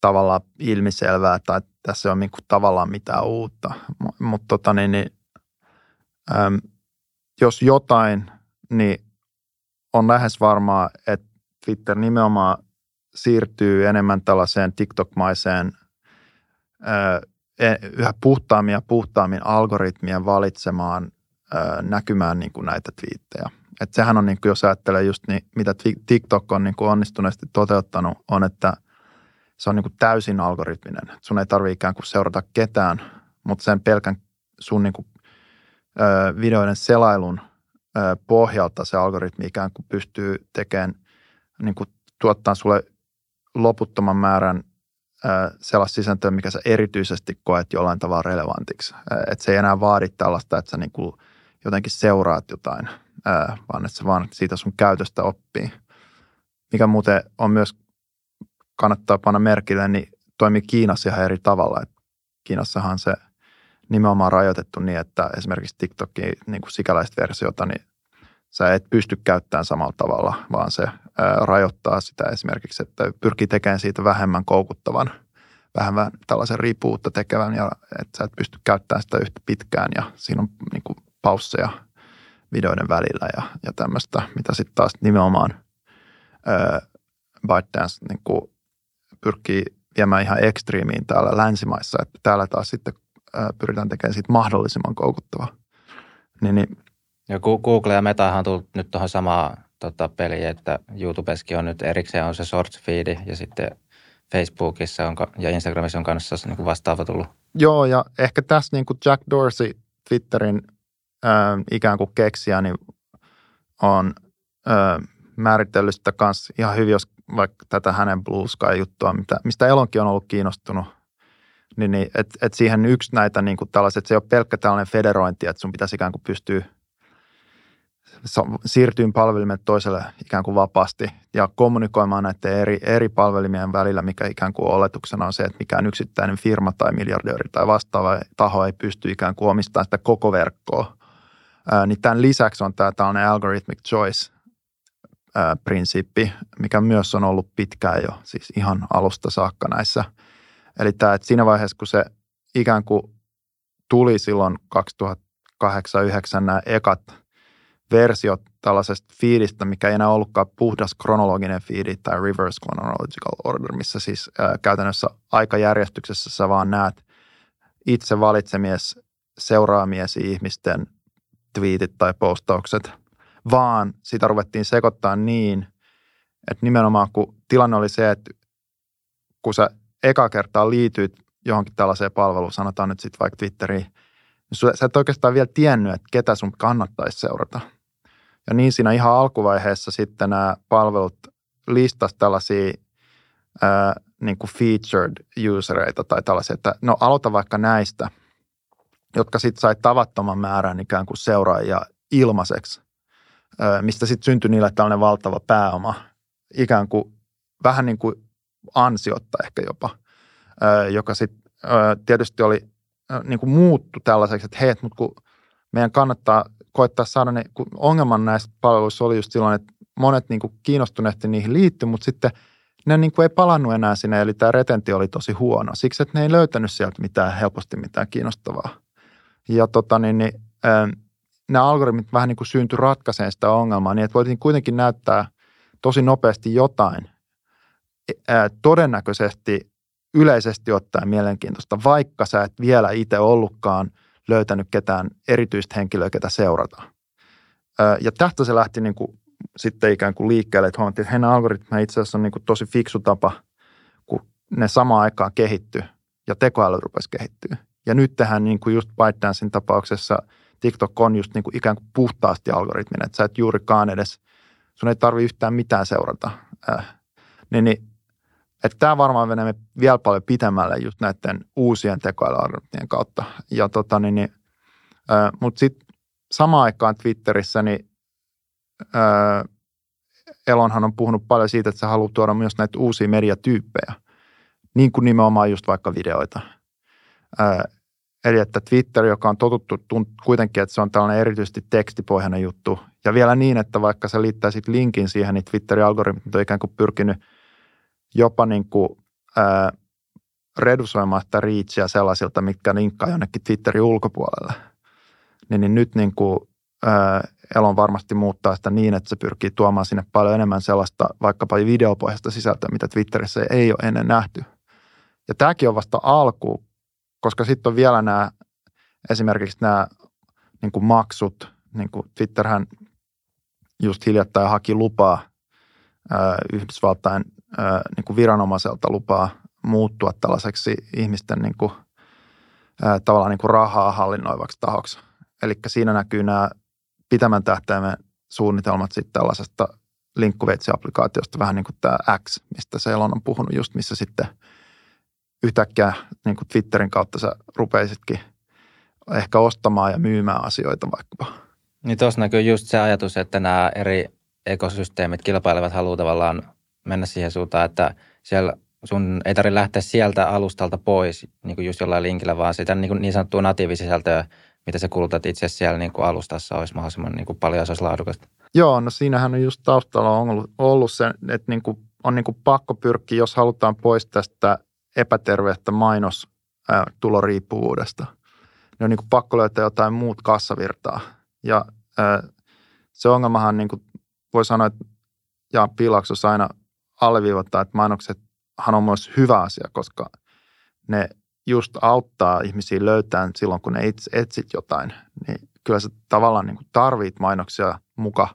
tavallaan ilmiselvää tai tässä ei ole niin kuin tavallaan mitään uutta. Mutta tota niin, niin, äm, jos jotain, niin on lähes varmaa, että Twitter nimenomaan siirtyy enemmän tällaiseen TikTok-maiseen e, yhä puhtaammin ja puhtaammin algoritmien valitsemaan ää, näkymään niin kuin näitä twiittejä. Et sehän on, niin kuin, jos ajattelee just niin, mitä TikTok on niin kuin onnistuneesti toteuttanut, on, että – se on niin kuin täysin algoritminen. Sun ei tarvitse ikään kuin seurata ketään, mutta sen pelkän sun niin kuin, ö, videoiden selailun ö, pohjalta se algoritmi ikään kuin pystyy tekemään, niin kuin tuottaa sulle loputtoman määrän sellaista sisältöä, mikä sä erityisesti koet jollain tavalla relevantiksi. Että se ei enää vaadi tällaista, että sä niin kuin jotenkin seuraat jotain, vaan että se vaan siitä sun käytöstä oppii. Mikä muuten on myös kannattaa panna merkille, niin toimii Kiinassa ihan eri tavalla. Et Kiinassahan se nimenomaan rajoitettu niin, että esimerkiksi TikTokin niin kuin sikäläistä versiota, niin sä et pysty käyttämään samalla tavalla, vaan se ää, rajoittaa sitä esimerkiksi, että pyrkii tekemään siitä vähemmän koukuttavan, vähemmän tällaisen riippuutta tekevän, ja että sä et pysty käyttämään sitä yhtä pitkään, ja siinä on niin kuin pausseja videoiden välillä ja, ja tämmöistä, mitä sitten taas nimenomaan ää, ByteDance niin kuin pyrkii viemään ihan ekstriimiin täällä länsimaissa, että täällä taas sitten pyritään tekemään siitä mahdollisimman koukuttavaa. Niin, niin. Ja Google ja Metahan on tullut nyt tuohon samaan tota, peliin, että YouTubeskin on nyt erikseen on se shorts feed ja sitten Facebookissa on, ja Instagramissa on kanssa niin kuin vastaava tullut. Joo, ja ehkä tässä niin kuin Jack Dorsey, Twitterin äh, ikään kuin keksijä, niin on äh, määritellyt sitä kanssa ihan hyvin, jos vaikka tätä hänen Blue Sky-juttua, mitä, mistä Elonkin on ollut kiinnostunut, niin, niin että et siihen yksi näitä niin kuin tällaiset, se ei ole pelkkä tällainen federointi, että sun pitäisi ikään kuin pystyä siirtyyn palvelimen toiselle ikään kuin vapaasti ja kommunikoimaan näiden eri, eri palvelimien välillä, mikä ikään kuin oletuksena on se, että mikään yksittäinen firma tai miljardööri tai vastaava taho ei pysty ikään kuin omistamaan sitä koko verkkoa. Ää, niin tämän lisäksi on tämä tällainen algorithmic choice, prinsiippi, mikä myös on ollut pitkään jo, siis ihan alusta saakka näissä. Eli tämä, että siinä vaiheessa, kun se ikään kuin tuli silloin 2008-2009 nämä ekat versiot tällaisesta fiidistä, mikä ei enää ollutkaan puhdas kronologinen fiidi tai reverse chronological order, missä siis ää, käytännössä aikajärjestyksessä sä vaan näet itse valitsemies, seuraamiesi ihmisten twiitit tai postaukset – vaan sitä ruvettiin sekoittaa niin, että nimenomaan kun tilanne oli se, että kun sä eka kertaa liityit johonkin tällaiseen palveluun, sanotaan nyt sitten vaikka Twitteriin, niin sä et oikeastaan vielä tiennyt, että ketä sun kannattaisi seurata. Ja niin siinä ihan alkuvaiheessa sitten nämä palvelut listas tällaisia ää, niin kuin featured usereita tai tällaisia, että no aloita vaikka näistä, jotka sitten sai tavattoman määrän ikään kuin seuraajia ilmaiseksi mistä sitten syntyi niille tällainen valtava pääoma, ikään kuin vähän niin kuin ansiotta ehkä jopa, joka sitten tietysti oli niin kuin muuttu tällaiseksi, että hei, mutta kun meidän kannattaa koittaa saada ne, kun ongelman näissä palveluissa oli just silloin, että monet niin kuin kiinnostuneesti niihin liittyi, mutta sitten ne niin kuin ei palannut enää sinne, eli tämä retentio oli tosi huono. Siksi, että ne ei löytänyt sieltä mitään helposti mitään kiinnostavaa. Ja tota niin, niin nämä algoritmit vähän niin kuin syntyi ratkaiseen sitä ongelmaa, niin että voitiin kuitenkin näyttää tosi nopeasti jotain ää, todennäköisesti yleisesti ottaen mielenkiintoista, vaikka sä et vielä itse ollutkaan löytänyt ketään erityistä henkilöä, ketä seurata. Ää, ja tästä se lähti niin kuin sitten ikään kuin liikkeelle, että huomattiin, että algoritmi itse asiassa on niin kuin tosi fiksu tapa, kun ne samaan aikaan kehittyy ja tekoäly rupesi kehittyä. Ja nyt tähän niin kuin just ByteDancein tapauksessa TikTok on just niin kuin ikään kuin puhtaasti algoritminen, että sä et juurikaan edes, sun ei tarvi yhtään mitään seurata. Äh, niin, niin että tämä varmaan menee vielä paljon pitemmälle just näiden uusien tekoälyalgoritmien kautta. Ja tota, niin, niin, äh, mutta sitten samaan aikaan Twitterissä, niin äh, Elonhan on puhunut paljon siitä, että se haluaa tuoda myös näitä uusia mediatyyppejä, niin kuin nimenomaan just vaikka videoita. Äh, eli että Twitter, joka on totuttu tunt, kuitenkin, että se on tällainen erityisesti tekstipohjainen juttu, ja vielä niin, että vaikka sä liittäisit linkin siihen, niin Twitterin algoritmit on ikään kuin pyrkinyt jopa niin kuin, ää, redusoimaan sitä reachia sellaisilta, mitkä linkkaa jonnekin Twitterin ulkopuolelle. Niin, niin nyt niin kuin, ää, Elon varmasti muuttaa sitä niin, että se pyrkii tuomaan sinne paljon enemmän sellaista vaikkapa videopohjaista sisältöä, mitä Twitterissä ei ole ennen nähty. Ja tämäkin on vasta alku, koska sitten on vielä nämä esimerkiksi nämä niin kuin maksut, niin kuin Twitterhän just hiljattain haki lupaa Yhdysvaltain niin kuin viranomaiselta lupaa muuttua tällaiseksi ihmisten niin kuin, tavallaan niin kuin rahaa hallinnoivaksi tahoksi. Eli siinä näkyy nämä pitemmän tähtäimen suunnitelmat sitten tällaisesta linkkuveitsi-applikaatiosta, vähän niin kuin tämä X, mistä se Elon on puhunut just, missä sitten yhtäkkiä niin kuin Twitterin kautta sä rupeisitkin ehkä ostamaan ja myymään asioita vaikkapa. Niin tuossa näkyy just se ajatus, että nämä eri ekosysteemit kilpailevat haluaa tavallaan mennä siihen suuntaan, että siellä sun ei tarvitse lähteä sieltä alustalta pois niin kuin just jollain linkillä, vaan sitä niin, kuin niin sanottua natiivisisältöä, mitä sä kulutat itse siellä niin kuin alustassa, olisi mahdollisimman niin kuin paljon se olisi laadukasta. Joo, no siinähän on just taustalla ollut, ollut se, että niin kuin, on niin kuin pakko pyrkiä, jos halutaan pois tästä epäterveestä mainostuloriippuvuudesta, niin on niin kuin pakko löytää jotain muut kassavirtaa. Ja se ongelmahan niin kuin voi sanoa, että Jaan Piilaksos aina alleviivattaa, että mainoksethan on myös hyvä asia, koska ne just auttaa ihmisiä löytämään silloin, kun ne itse etsit jotain. Niin kyllä sä tavallaan niin kuin tarvit mainoksia muka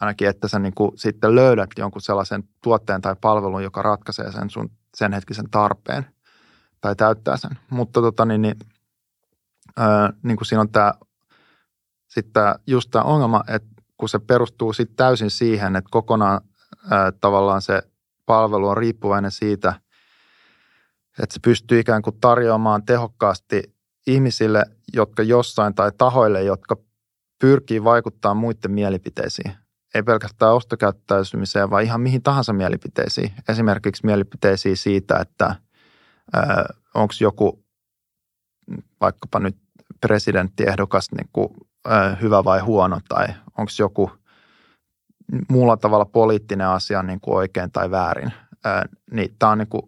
ainakin, että sä niin kuin sitten löydät jonkun sellaisen tuotteen tai palvelun, joka ratkaisee sen sun sen hetkisen tarpeen tai täyttää sen. Mutta tota, niin, niin, ää, niin kuin siinä on tämä sitten just tämä ongelma, että kun se perustuu sitten täysin siihen, että kokonaan ää, tavallaan se palvelu on riippuvainen siitä, että se pystyy ikään kuin tarjoamaan tehokkaasti ihmisille, jotka jossain tai tahoille, jotka pyrkii vaikuttamaan muiden mielipiteisiin. Ei pelkästään ostokäyttäytymiseen, vaan ihan mihin tahansa mielipiteisiin. Esimerkiksi mielipiteisiin siitä, että onko joku vaikkapa nyt presidenttiehdokas niin kuin, ää, hyvä vai huono, tai onko joku – muulla tavalla poliittinen asia niin kuin oikein tai väärin. Ää, niin tämä on niin kuin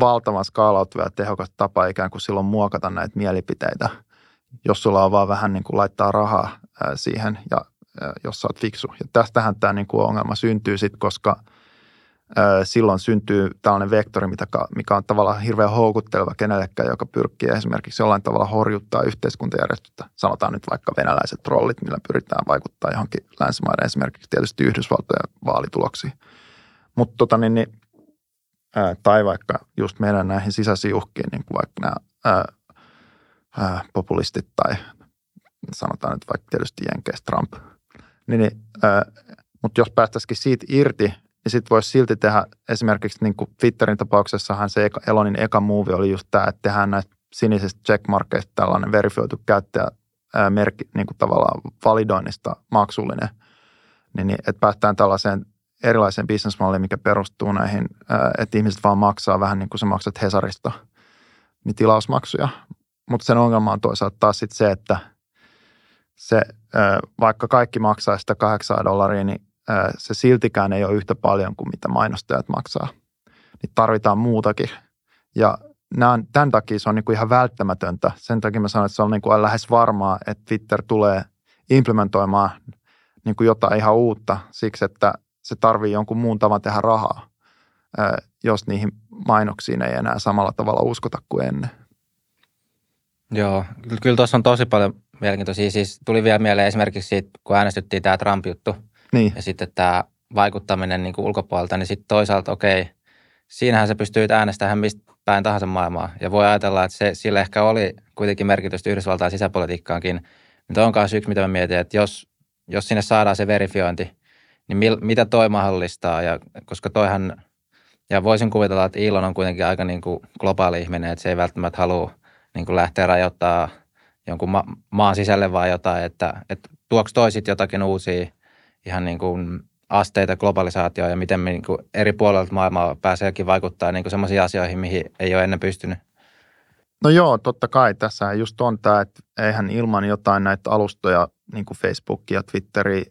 valtavan skaalautuva ja tehokas tapa ikään kuin silloin muokata näitä mielipiteitä, jos sulla on vaan vähän niin kuin laittaa rahaa siihen ja jos sä oot fiksu. Ja tästähän tämä niin kuin ongelma syntyy sitten, koska – silloin syntyy tällainen vektori, mikä on tavallaan hirveän houkutteleva kenellekään, joka pyrkii esimerkiksi jollain tavalla horjuttaa yhteiskuntajärjestöstä. Sanotaan nyt vaikka venäläiset trollit, millä pyritään vaikuttaa johonkin länsimaiden esimerkiksi tietysti Yhdysvaltojen vaalituloksiin. Mutta tota niin, niin, tai vaikka just meidän näihin sisäisiin uhkiin, niin kuin vaikka nämä ää, ää, populistit tai sanotaan nyt vaikka tietysti Jenkeistä Trump. Niin, niin, mutta jos päästäisikin siitä irti, niin sitten voisi silti tehdä esimerkiksi niin kuin Twitterin tapauksessahan se eka, Elonin eka muuvi oli just tämä, että tehdään näistä sinisistä checkmarkeista tällainen verifioitu käyttäjä merkki, niin kuin tavallaan validoinnista maksullinen, niin, niin että päästään tällaiseen erilaiseen bisnesmalliin, mikä perustuu näihin, että ihmiset vaan maksaa vähän niin kuin sä maksat Hesarista, niin tilausmaksuja. Mutta sen ongelma on toisaalta taas sit se, että se, vaikka kaikki maksaa sitä 8 dollaria, niin se siltikään ei ole yhtä paljon kuin mitä mainostajat maksaa. Niin tarvitaan muutakin. Ja tämän takia se on niin kuin ihan välttämätöntä. Sen takia mä sanon, että se on niin kuin lähes varmaa, että Twitter tulee implementoimaan niin kuin jotain ihan uutta siksi, että se tarvii jonkun muun tavan tehdä rahaa, jos niihin mainoksiin ei enää samalla tavalla uskota kuin ennen. Joo, kyllä tuossa on tosi paljon mielenkiintoisia. Siis tuli vielä mieleen esimerkiksi siitä, kun äänestyttiin tämä Trump-juttu – Niin. ja sitten tämä vaikuttaminen niin kuin ulkopuolelta, niin sitten toisaalta okei, siinähän se pystyy äänestämään mistä päin tahansa maailmaa. Ja voi ajatella, että se, sillä ehkä oli kuitenkin merkitystä Yhdysvaltain sisäpolitiikkaankin. Mutta on myös yksi, mitä mä mietin, että jos, jos sinne saadaan se verifiointi, niin mil, mitä toi mahdollistaa? Ja, koska toihan, ja voisin kuvitella, että Elon on kuitenkin aika niin kuin globaali ihminen, että se ei välttämättä halua niin kuin lähteä rajoittaa jonkun ma- maan sisälle vai jotain, että, että tuoks toisit jotakin uusia ihan niin kuin asteita globalisaatioon ja miten me niin kuin eri puolilta maailmaa pääseekin vaikuttaa niin sellaisiin asioihin, mihin ei ole ennen pystynyt. No joo, totta kai. Tässä just on tämä, että eihän ilman jotain näitä alustoja, niin kuin Facebookia, Twitteriä,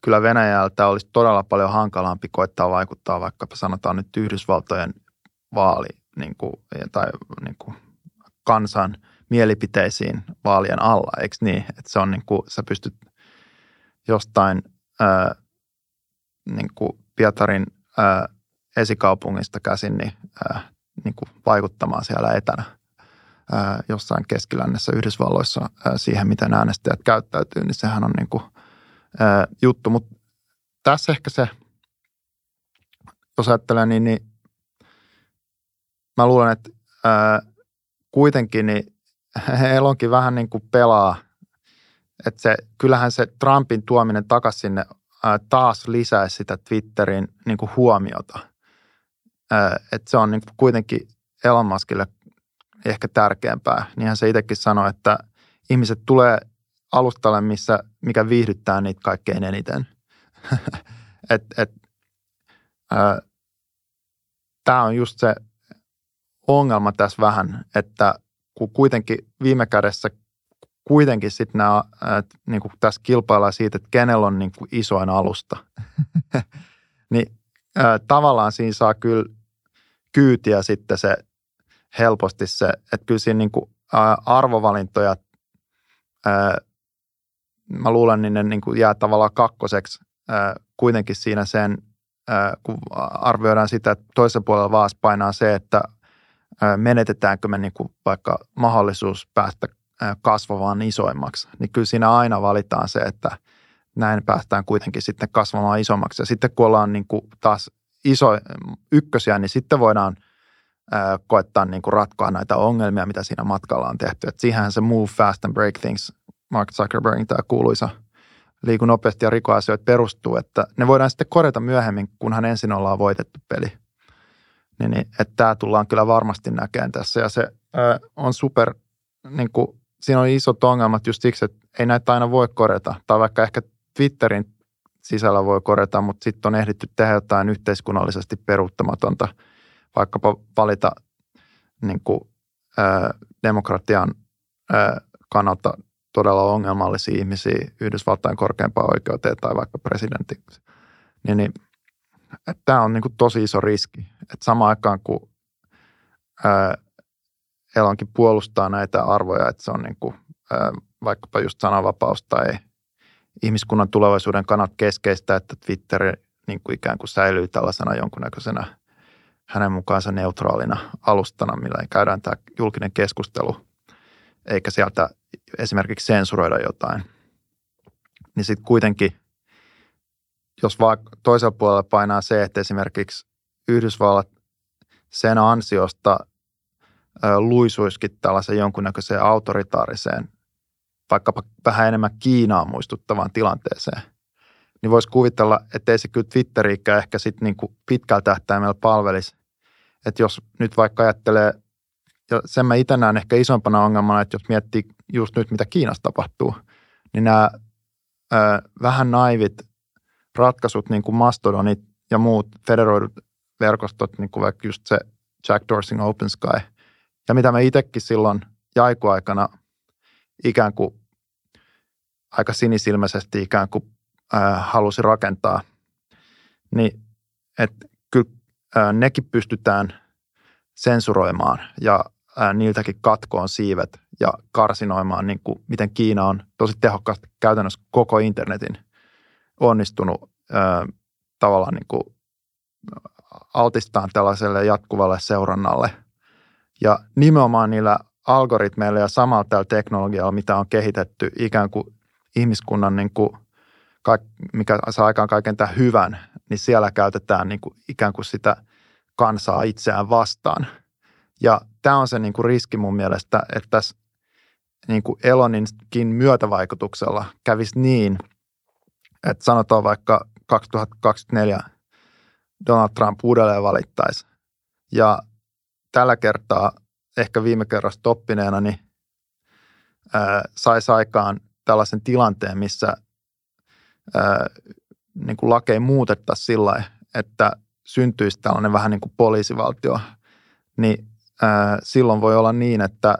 kyllä Venäjältä olisi todella paljon hankalampi koittaa vaikuttaa vaikkapa sanotaan nyt Yhdysvaltojen vaali niin kuin, tai niin kuin kansan mielipiteisiin vaalien alla, eikö niin? Että se on niin kuin, sä pystyt jostain ää, niin kuin Pietarin ää, esikaupungista käsin niin, ää, niin kuin vaikuttamaan siellä etänä ää, jossain keskilännessä Yhdysvalloissa ää, siihen, miten äänestäjät käyttäytyy, niin sehän on niin kuin, ää, juttu. Mutta tässä ehkä se, jos ajattelee, niin, niin mä luulen, että ää, kuitenkin niin Elonkin vähän niin kuin pelaa, että se, kyllähän se Trumpin tuominen takaisin sinne taas lisäisi sitä Twitterin niin kuin huomiota. Että se on niin kuin kuitenkin Elon Muskille ehkä tärkeämpää. Niinhän se itsekin sanoi, että ihmiset tulee alustalle, missä, mikä viihdyttää niitä kaikkein eniten. et, et, Tämä on just se ongelma tässä vähän, että kun kuitenkin viime kädessä kuitenkin sitten nämä, niin kuin tässä kilpaillaan siitä, että kenellä on niin kuin isoin alusta. niin ää, tavallaan siinä saa kyllä kyytiä sitten se helposti se, että kyllä siinä niin kuin, ää, arvovalintoja, ää, mä luulen, niin ne niin kuin jää tavallaan kakkoseksi ää, kuitenkin siinä sen, ää, kun arvioidaan sitä, että toisessa puolella vaas painaa se, että menetetäänkö me niin kuin vaikka mahdollisuus päästä kasvavaan isoimmaksi, niin kyllä siinä aina valitaan se, että näin päästään kuitenkin sitten kasvamaan isommaksi. Ja sitten kun ollaan niin kuin taas iso ykkösiä, niin sitten voidaan koettaa niin kuin ratkoa näitä ongelmia, mitä siinä matkalla on tehty. Et siihenhän se move fast and break things, Mark Zuckerbergin tämä kuuluisa liiku nopeasti ja rikoasioita perustuu, että ne voidaan sitten korjata myöhemmin, kunhan ensin ollaan voitettu peli. Niin, niin että tämä tullaan kyllä varmasti näkemään tässä ja se ää, on super, niin kuin siinä on isot ongelmat just siksi, että ei näitä aina voi korjata. Tai vaikka ehkä Twitterin sisällä voi korjata, mutta sitten on ehditty tehdä jotain yhteiskunnallisesti peruuttamatonta, vaikkapa valita niin kuin, ää, demokratian ää, kannalta todella ongelmallisia ihmisiä Yhdysvaltain korkeampaan oikeuteen tai vaikka presidentiksi. Niin, niin tämä on niin kuin tosi iso riski. Että samaan aikaan, kun ää, Elonkin puolustaa näitä arvoja, että se on niin kuin, vaikkapa just sananvapaus tai ihmiskunnan tulevaisuuden kannat keskeistä, että Twitter niin kuin ikään kuin säilyy tällaisena jonkunnäköisenä hänen mukaansa neutraalina alustana, millä käydään tämä julkinen keskustelu, eikä sieltä esimerkiksi sensuroida jotain. Niin sitten kuitenkin, jos vaan toisella puolella painaa se, että esimerkiksi Yhdysvallat sen ansiosta – luisuisikin tällaisen jonkunnäköiseen autoritaariseen, vaikkapa vähän enemmän Kiinaa muistuttavaan tilanteeseen, niin voisi kuvitella, että ei se kyllä Twitteriikään ehkä sitten niin pitkällä tähtäimellä palvelisi. Että jos nyt vaikka ajattelee, ja sen mä itse näen ehkä isompana ongelmana, että jos miettii just nyt, mitä Kiinassa tapahtuu, niin nämä ö, vähän naivit ratkaisut, niin kuin Mastodonit ja muut federoidut verkostot, niin kuin vaikka just se Jack Dorsey Open Sky – ja mitä mä itsekin silloin jaikuaikana ikään kuin aika sinisilmäisesti ikään kuin äh, halusi rakentaa, niin että kyllä äh, nekin pystytään sensuroimaan ja äh, niiltäkin katkoon siivet ja karsinoimaan, niin kuin miten Kiina on tosi tehokkaasti käytännössä koko internetin onnistunut äh, tavallaan niin kuin altistaan tällaiselle jatkuvalle seurannalle – ja nimenomaan niillä algoritmeilla ja samalla tällä teknologialla, mitä on kehitetty ikään kuin ihmiskunnan niin kuin mikä saa aikaan kaiken tämän hyvän, niin siellä käytetään niin kuin ikään kuin sitä kansaa itseään vastaan. Ja tämä on se niin kuin riski mun mielestä, että tässä niin kuin Eloninkin myötävaikutuksella kävisi niin, että sanotaan vaikka 2024 Donald Trump uudelleen valittaisi. Ja tällä kertaa, ehkä viime kerrasta oppineena, niin saisi aikaan tällaisen tilanteen, missä ää, niin kuin lakeja muutettaisiin sillä että syntyisi tällainen vähän niin kuin poliisivaltio, niin ää, silloin voi olla niin, että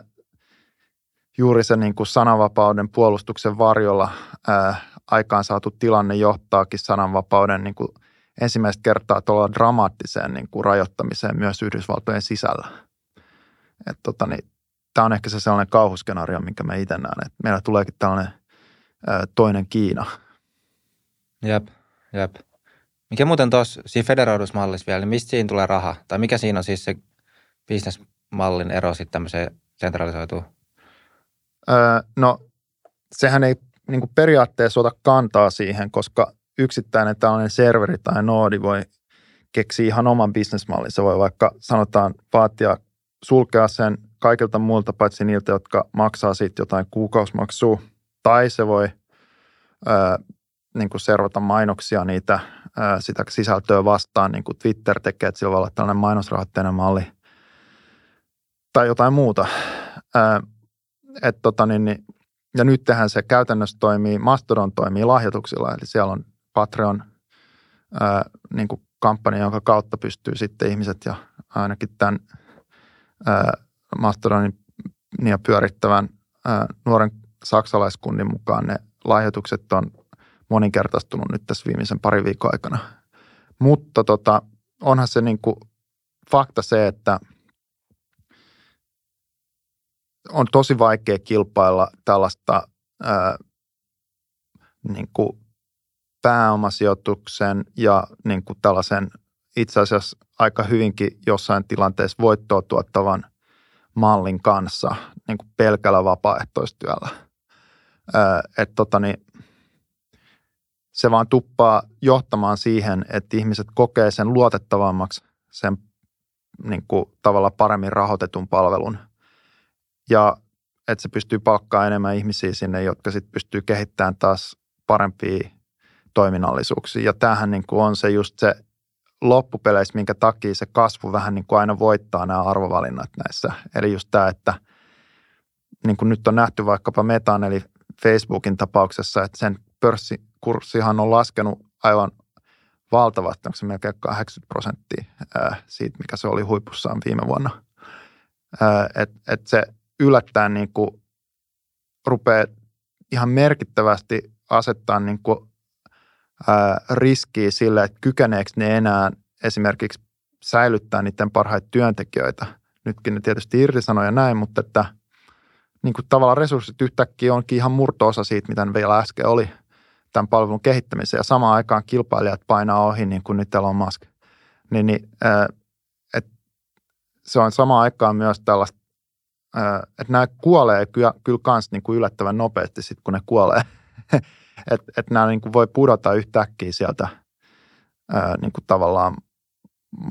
juuri se niin kuin sananvapauden puolustuksen varjolla ää, aikaan saatu tilanne johtaakin sananvapauden niin kuin ensimmäistä kertaa tuolla dramaattiseen niin kuin rajoittamiseen myös Yhdysvaltojen sisällä. Et tota, niin, tämä on ehkä se sellainen kauhuskenaario, minkä mä itse näen, että meillä tuleekin tällainen ää, toinen Kiina. Jep, jep. Mikä muuten tuossa siinä federoidusmallissa vielä, niin mistä siinä tulee raha? Tai mikä siinä on siis se bisnesmallin ero sitten tämmöiseen sentralisoituun? Öö, no, sehän ei niin kuin periaatteessa ota kantaa siihen, koska yksittäinen tällainen serveri tai noodi voi keksiä ihan oman bisnesmallin. Se voi vaikka sanotaan vaatia sulkea sen kaikilta muilta paitsi niiltä, jotka maksaa siitä jotain kuukausimaksua. Tai se voi ää, niin kuin servata mainoksia niitä, ää, sitä sisältöä vastaan, niin kuin Twitter tekee, että sillä voi olla tällainen mainosrahoitteinen malli. Tai jotain muuta. Ää, et tota, niin, niin, ja nyt tehän se käytännössä toimii, Mastodon toimii lahjoituksilla, eli siellä on Patreon ää, niin kuin kampanja, jonka kautta pystyy sitten ihmiset ja ainakin tämän ää, Mastodonin ja pyörittävän ää, nuoren saksalaiskunnin mukaan ne lahjoitukset on moninkertaistunut nyt tässä viimeisen pari viikon aikana. Mutta tota, onhan se niin kuin fakta se, että on tosi vaikea kilpailla tällaista ää, niin kuin pääomasijoituksen ja niin kuin tällaisen itse asiassa aika hyvinkin jossain tilanteessa voittoa tuottavan mallin kanssa niin kuin pelkällä vapaaehtoistyöllä. että tota niin, se vaan tuppaa johtamaan siihen, että ihmiset kokee sen luotettavammaksi, sen niin kuin, tavalla paremmin rahoitetun palvelun. Ja että se pystyy palkkaamaan enemmän ihmisiä sinne, jotka sitten pystyy kehittämään taas parempia toiminnallisuuksia. Ja tämähän niin kuin on se just se loppupeleissä, minkä takia se kasvu vähän niin kuin aina voittaa nämä arvovalinnat näissä. Eli just tämä, että niin kuin nyt on nähty vaikkapa Metan eli Facebookin tapauksessa, että sen pörssikurssihan on laskenut aivan valtavasti, onko se melkein 80 prosenttia siitä, mikä se oli huipussaan viime vuonna. Että et se yllättäen niin kuin rupeaa ihan merkittävästi asettaa niin kuin riskiä sille, että kykeneekö ne enää esimerkiksi säilyttää niiden parhaita työntekijöitä. Nytkin ne tietysti irtisanoja näin, mutta että niin kuin tavallaan resurssit yhtäkkiä onkin ihan murto-osa siitä, mitä ne vielä äsken oli tämän palvelun kehittämiseen. Ja samaan aikaan kilpailijat painaa ohi, niin kuin nyt Elon Musk. Niin, niin et se on samaan aikaan myös tällaista, että nämä kuolee kyllä, kyllä kans niin kuin yllättävän nopeasti sitten, kun ne kuolee. että et nämä niin kuin voi pudota yhtäkkiä sieltä ää, niin kuin tavallaan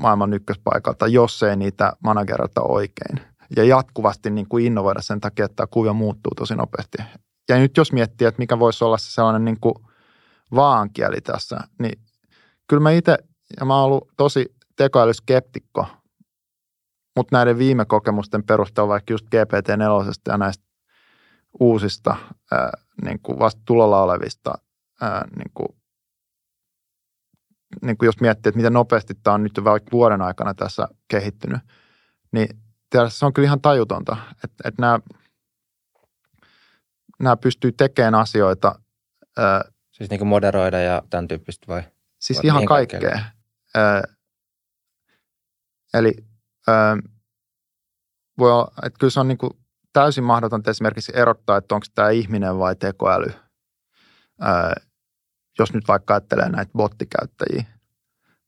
maailman ykköspaikalta, jos ei niitä managerata oikein. Ja jatkuvasti niin kuin innovoida sen takia, että tämä kuvio muuttuu tosi nopeasti. Ja nyt jos miettii, että mikä voisi olla se sellainen niin kuin vaankieli tässä, niin kyllä mä itse, ja mä oon ollut tosi tekoälyskeptikko, mutta näiden viime kokemusten perusteella vaikka just GPT-4 ja näistä uusista ää, niin kuin vasta tulolla olevista, ää, niin kuin, niin kuin jos miettii, että miten nopeasti tämä on nyt vaikka vuoden aikana tässä kehittynyt, niin se on kyllä ihan tajutonta, että, että nämä, nämä pystyy tekemään asioita. Ää, siis niin kuin moderoida ja tämän tyyppistä vai? Siis vai ihan kaikkea. Ää, eli ää, voi olla, että kyllä se on niin kuin täysin mahdotonta esimerkiksi erottaa, että onko tämä ihminen vai tekoäly, ää, jos nyt vaikka ajattelee näitä bottikäyttäjiä.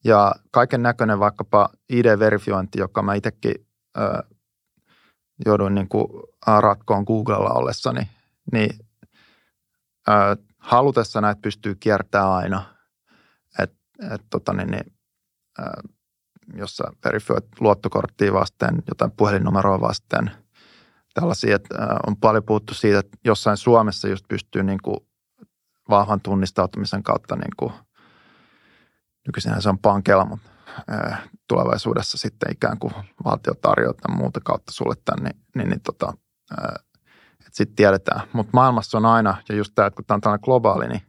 Ja kaiken näköinen vaikkapa ID-verifiointi, joka mä itsekin ää, jouduin niin kuin ratkoon Googlella ollessani, niin ää, halutessa näitä pystyy kiertämään aina. Että et, tota, niin, niin, jos sä verifioit luottokorttia vasten, jotain puhelinnumeroa vasten, tällaisia, että on paljon puhuttu siitä, että jossain Suomessa just pystyy niin kuin vahvan tunnistautumisen kautta, niin kuin, nykyisinhän se on pankeilla, mutta tulevaisuudessa sitten ikään kuin valtio tarjoaa muuta kautta sulle tänne, niin, niin, niin tota, että sitten tiedetään. Mutta maailmassa on aina, ja just tämä, että kun tämä on tällainen globaali, niin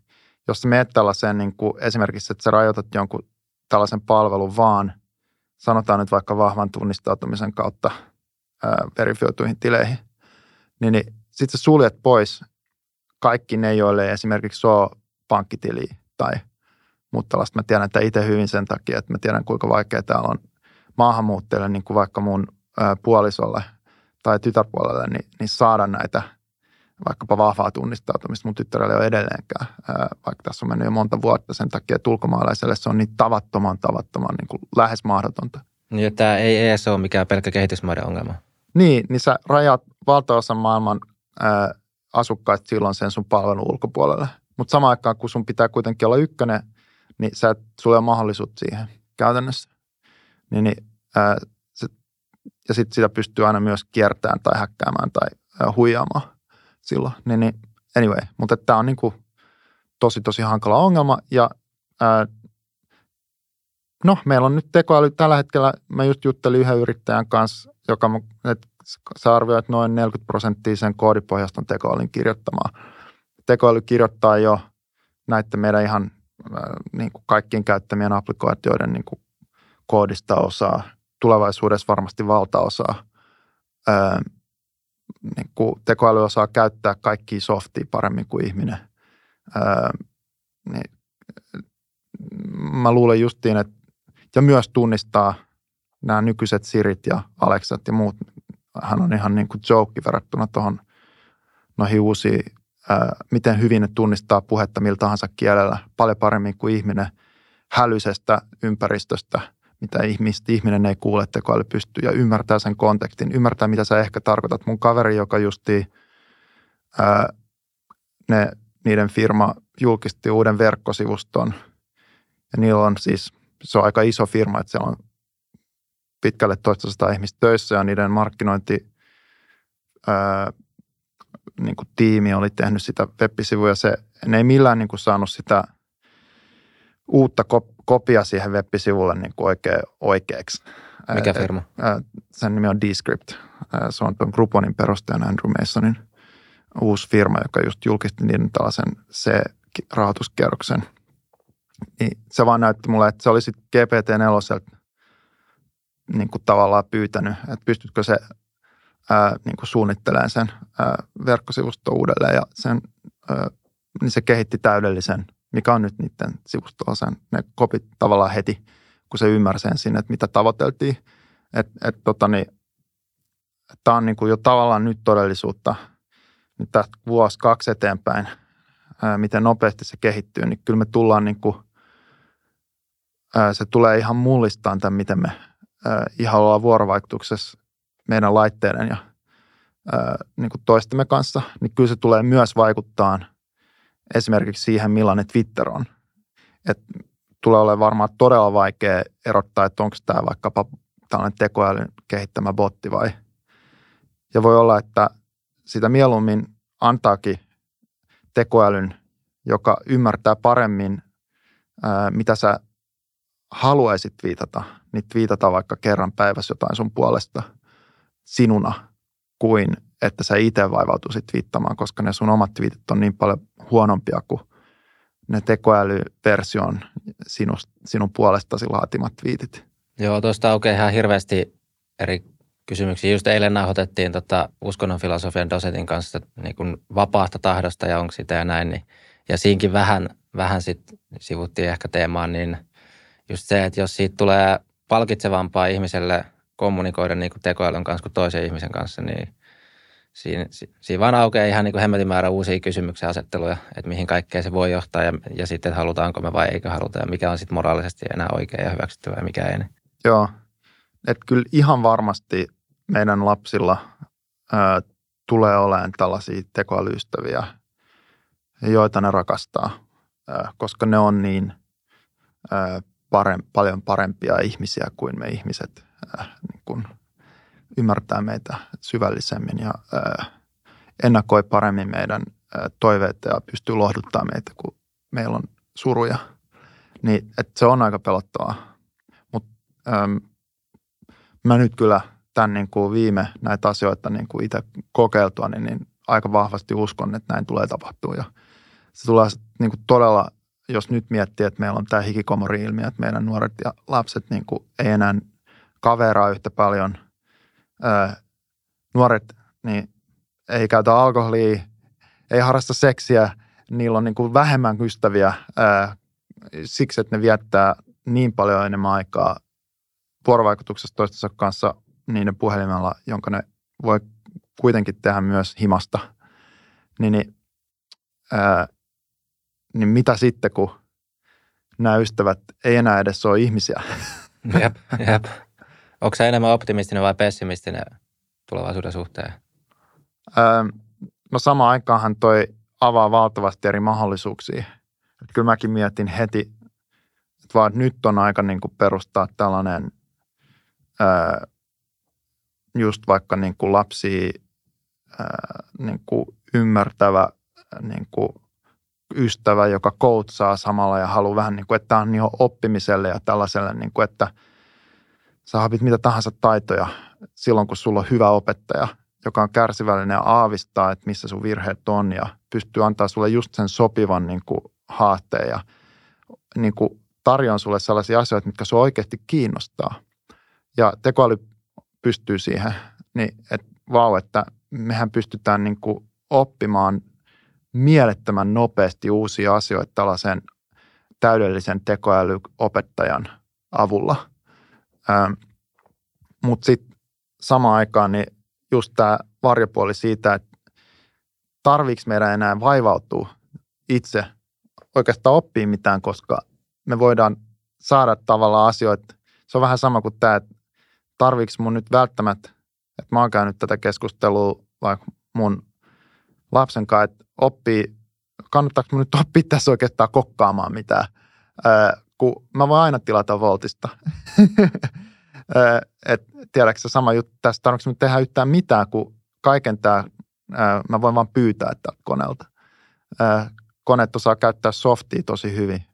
jos sä meet tällaiseen niin kuin esimerkiksi, että sä rajoitat jonkun tällaisen palvelun vaan, sanotaan nyt vaikka vahvan tunnistautumisen kautta ää, verifioituihin tileihin, niin, niin sitten suljet pois kaikki ne, joille ei esimerkiksi ole pankkitiliä tai muuta tällaista. Mä tiedän, että itse hyvin sen takia, että mä tiedän, kuinka vaikea täällä on maahanmuuttajille, niin kuin vaikka mun ää, puolisolle tai tytärpuolelle, niin, niin saada näitä – vaikkapa vahvaa tunnistautumista mun tyttärelle ei ole edelleenkään, vaikka tässä on mennyt jo monta vuotta sen takia, että ulkomaalaiselle se on niin tavattoman, tavattoman niin kuin lähes mahdotonta. Niin, tämä ei edes ole mikään pelkkä kehitysmaiden ongelma. Niin, niin sä rajat valtaosan maailman ää, asukkaista silloin sen sun palvelun ulkopuolelle. Mutta samaan aikaan, kun sun pitää kuitenkin olla ykkönen, niin sä et, sulla on mahdollisuutta siihen käytännössä. Niin, niin, ää, se, ja sitten sitä pystyy aina myös kiertämään tai häkkäämään tai ää, huijaamaan silloin. Niin, niin anyway, mutta tämä on niin kuin tosi, tosi hankala ongelma ja ää, no meillä on nyt tekoäly tällä hetkellä, mä just juttelin yhden yrittäjän kanssa, joka että se arvioi, että noin 40 prosenttia sen koodipohjasta tekoälyn kirjoittamaa. Tekoäly kirjoittaa jo näiden meidän ihan niin kuin kaikkien käyttämien applikaatioiden niin kuin koodista osaa, tulevaisuudessa varmasti valtaosaa niin kuin tekoäly osaa käyttää kaikkia softia paremmin kuin ihminen. Öö, niin, mä luulen justiin, että ja myös tunnistaa nämä nykyiset Sirit ja Alexat ja muut. Hän on ihan niin kuin joke verrattuna tuohon noihin uusiin, ää, miten hyvin ne tunnistaa puhetta millä tahansa kielellä paljon paremmin kuin ihminen hälyisestä ympäristöstä – mitä ihmistä, ihminen ei kuule, tekoäly pystyy ja ymmärtää sen kontekstin, ymmärtää mitä sä ehkä tarkoitat. Mun kaveri, joka justi ää, ne, niiden firma julkisti uuden verkkosivuston ja niillä on siis, se on aika iso firma, että siellä on pitkälle toista sataa ihmistä töissä ja niiden markkinointi ää, niin kuin tiimi oli tehnyt sitä web-sivuja. Se, ne ei millään niin kuin saanut sitä uutta kopia siihen web-sivulle niin kuin oikein, oikeaksi. Mikä firma? Sen nimi on Descript. Se on tuon Grouponin perustajan Andrew Masonin uusi firma, joka just julkisti niiden tällaisen C-rahoituskierroksen. Niin se vaan näytti mulle, että se olisi GPT-4 niin kuin tavallaan pyytänyt, että pystytkö se ää, niin kuin suunnittelemaan sen ää, verkkosivusto uudelleen ja sen, ää, niin se kehitti täydellisen mikä on nyt niiden sivustolla sen, ne kopit tavallaan heti, kun se ymmärsi sen sinne, että mitä tavoiteltiin. Että et, tota niin, tämä on niin kuin jo tavallaan nyt todellisuutta, nyt tästä vuosi kaksi eteenpäin, ää, miten nopeasti se kehittyy, niin kyllä me tullaan niin kuin, ää, se tulee ihan mullistaan tämän, miten me ää, ihan ollaan vuorovaikutuksessa meidän laitteiden ja ää, niin kuin toistemme kanssa, niin kyllä se tulee myös vaikuttaa – esimerkiksi siihen, millainen Twitter on. Et tulee olemaan varmaan todella vaikea erottaa, että onko tämä vaikkapa tällainen tekoälyn kehittämä botti vai. Ja voi olla, että sitä mieluummin antaakin tekoälyn, joka ymmärtää paremmin, mitä sä haluaisit viitata, niin viitata vaikka kerran päivässä jotain sun puolesta sinuna, kuin että sä itse vaivautuisit viittamaan, koska ne sun omat twiitit on niin paljon huonompia kuin ne tekoälyversion sinun, sinun puolestasi laatimat twiitit. Joo, tuosta aukeaa ihan hirveästi eri kysymyksiä. Just eilen nauhoitettiin tota uskonnon filosofian dosetin kanssa niin kuin vapaasta tahdosta ja onko sitä ja näin. Niin, ja siinkin vähän, vähän sit sivuttiin ehkä teemaan, niin just se, että jos siitä tulee palkitsevampaa ihmiselle kommunikoida niin kuin tekoälyn kanssa kuin toisen ihmisen kanssa, niin siinä, siinä vaan aukeaa ihan niin kuin hemmetin määrä uusia kysymyksiä asetteluja, että mihin kaikkeen se voi johtaa ja, ja sitten, että halutaanko me vai eikö haluta ja mikä on sitten moraalisesti enää oikein ja hyväksyttävää ja mikä ei. Joo, että kyllä ihan varmasti meidän lapsilla ää, tulee olemaan tällaisia tekoälyystäviä joita ne rakastaa, koska ne on niin parem, paljon parempia ihmisiä kuin me ihmiset niin kuin ymmärtää meitä syvällisemmin ja ennakoi paremmin meidän toiveita ja pystyy lohduttaa meitä, kun meillä on suruja. Niin, että se on aika pelottavaa. Mutta mä nyt kyllä tämän niin kuin viime näitä asioita niin kuin itse kokeiltua, niin, niin aika vahvasti uskon, että näin tulee tapahtua. Ja se tulee niin kuin todella, jos nyt miettii, että meillä on tämä hikikomori-ilmiö, että meidän nuoret ja lapset niin kuin ei enää kaveraa yhtä paljon. Öö, nuoret niin ei käytä alkoholia, ei harrasta seksiä, niillä on niin kuin vähemmän ystäviä öö, siksi, että ne viettää niin paljon enemmän aikaa vuorovaikutuksessa toistensa kanssa niiden puhelimella, jonka ne voi kuitenkin tehdä myös himasta. Niin, niin, ää, niin mitä sitten, kun nämä ystävät ei enää edes ole ihmisiä? Jep, jep. Onko se enemmän optimistinen vai pessimistinen tulevaisuuden suhteen? Öö, no samaan aikaanhan toi avaa valtavasti eri mahdollisuuksia. Et kyllä mäkin mietin heti, että vaan nyt on aika niin kuin perustaa tällainen öö, just vaikka niin kuin öö, niin kuin ymmärtävä niin kuin ystävä, joka koutsaa samalla ja haluaa vähän niin kuin, että tämä on niin oppimiselle ja tällaiselle, niin kuin, että – Sä opit mitä tahansa taitoja silloin, kun sulla on hyvä opettaja, joka on kärsivällinen ja aavistaa, että missä sun virheet on ja pystyy antaa sulle just sen sopivan niin kuin, haasteen ja niin kuin, tarjoan sulle sellaisia asioita, mitkä sua oikeasti kiinnostaa. Ja tekoäly pystyy siihen, niin että vau, että mehän pystytään niin kuin, oppimaan mielettömän nopeasti uusia asioita tällaisen täydellisen tekoälyopettajan avulla – Mutta sitten samaan aikaan niin just tämä varjopuoli siitä, että tarviiko meidän enää vaivautua itse oikeastaan oppii mitään, koska me voidaan saada tavallaan asioita. Se on vähän sama kuin tämä, että tarviiko mun nyt välttämättä, että mä oon käynyt tätä keskustelua vaikka mun lapsen kanssa, että oppii, kannattaako mun nyt oppia tässä oikeastaan kokkaamaan mitään, kun mä voin aina tilata Voltista. Et, tiedätkö sama juttu tässä, tarvitsetko tehdä yhtään mitään, kun kaiken tämä, mä voin vaan pyytää tältä koneelta. Koneet osaa käyttää softia tosi hyvin.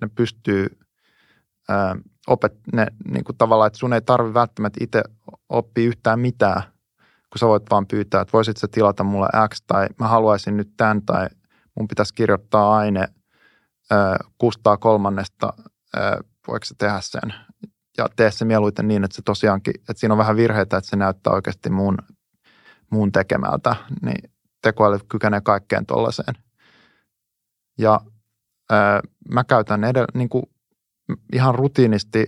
Ne pystyy opet, ne, niin kuin tavallaan, että sun ei tarvi välttämättä itse oppia yhtään mitään, kun sä voit vaan pyytää, että voisit sä tilata mulle X tai mä haluaisin nyt tämän tai mun pitäisi kirjoittaa aine kustaa kolmannesta, voiko se tehdä sen? Ja tee se mieluiten niin, että se tosiaankin, että siinä on vähän virheitä, että se näyttää oikeasti muun, muun tekemältä, niin tekoäly kykenee kaikkeen tuollaiseen. Ja ää, mä käytän edellä, niin kuin ihan rutiinisti,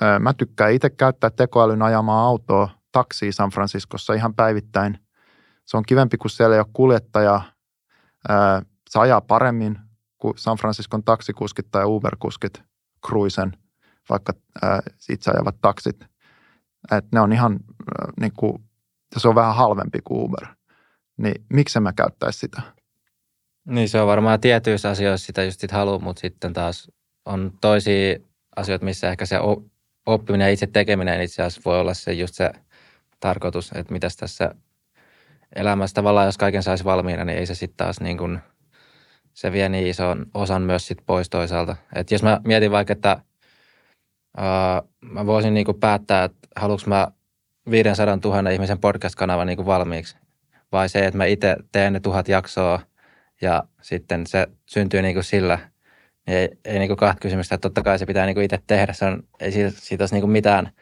ää, mä tykkään itse käyttää tekoälyn ajamaa autoa taksiin San Franciscossa ihan päivittäin. Se on kivempi, kun siellä ei ole kuljettaja. Ää, se ajaa paremmin, San Franciscon taksikuskit tai Uber-kuskit Cruisen, vaikka ää, itse ajavat taksit. Et ne on ihan ää, niin kuin, se on vähän halvempi kuin Uber. Niin miksi mä käyttäisi sitä? Niin se on varmaan tietyissä asioissa sitä just sit haluaa, mutta sitten taas on toisia asioita, missä ehkä se oppiminen ja itse tekeminen itse asiassa voi olla se just se tarkoitus, että mitäs tässä elämässä tavallaan, jos kaiken saisi valmiina, niin ei se sitten taas niin kuin – se vie niin ison osan myös sit pois toisaalta. Et jos mä mietin vaikka, että uh, mä voisin niinku päättää, että haluanko mä 500 000 ihmisen podcast-kanavan niinku valmiiksi, vai se, että mä itse teen ne tuhat jaksoa ja sitten se syntyy niinku sillä, niin ei, ei niinku kahta kysymystä, totta kai se pitää niinku itse tehdä, se on, ei siitä, siitä olisi niinku mitään –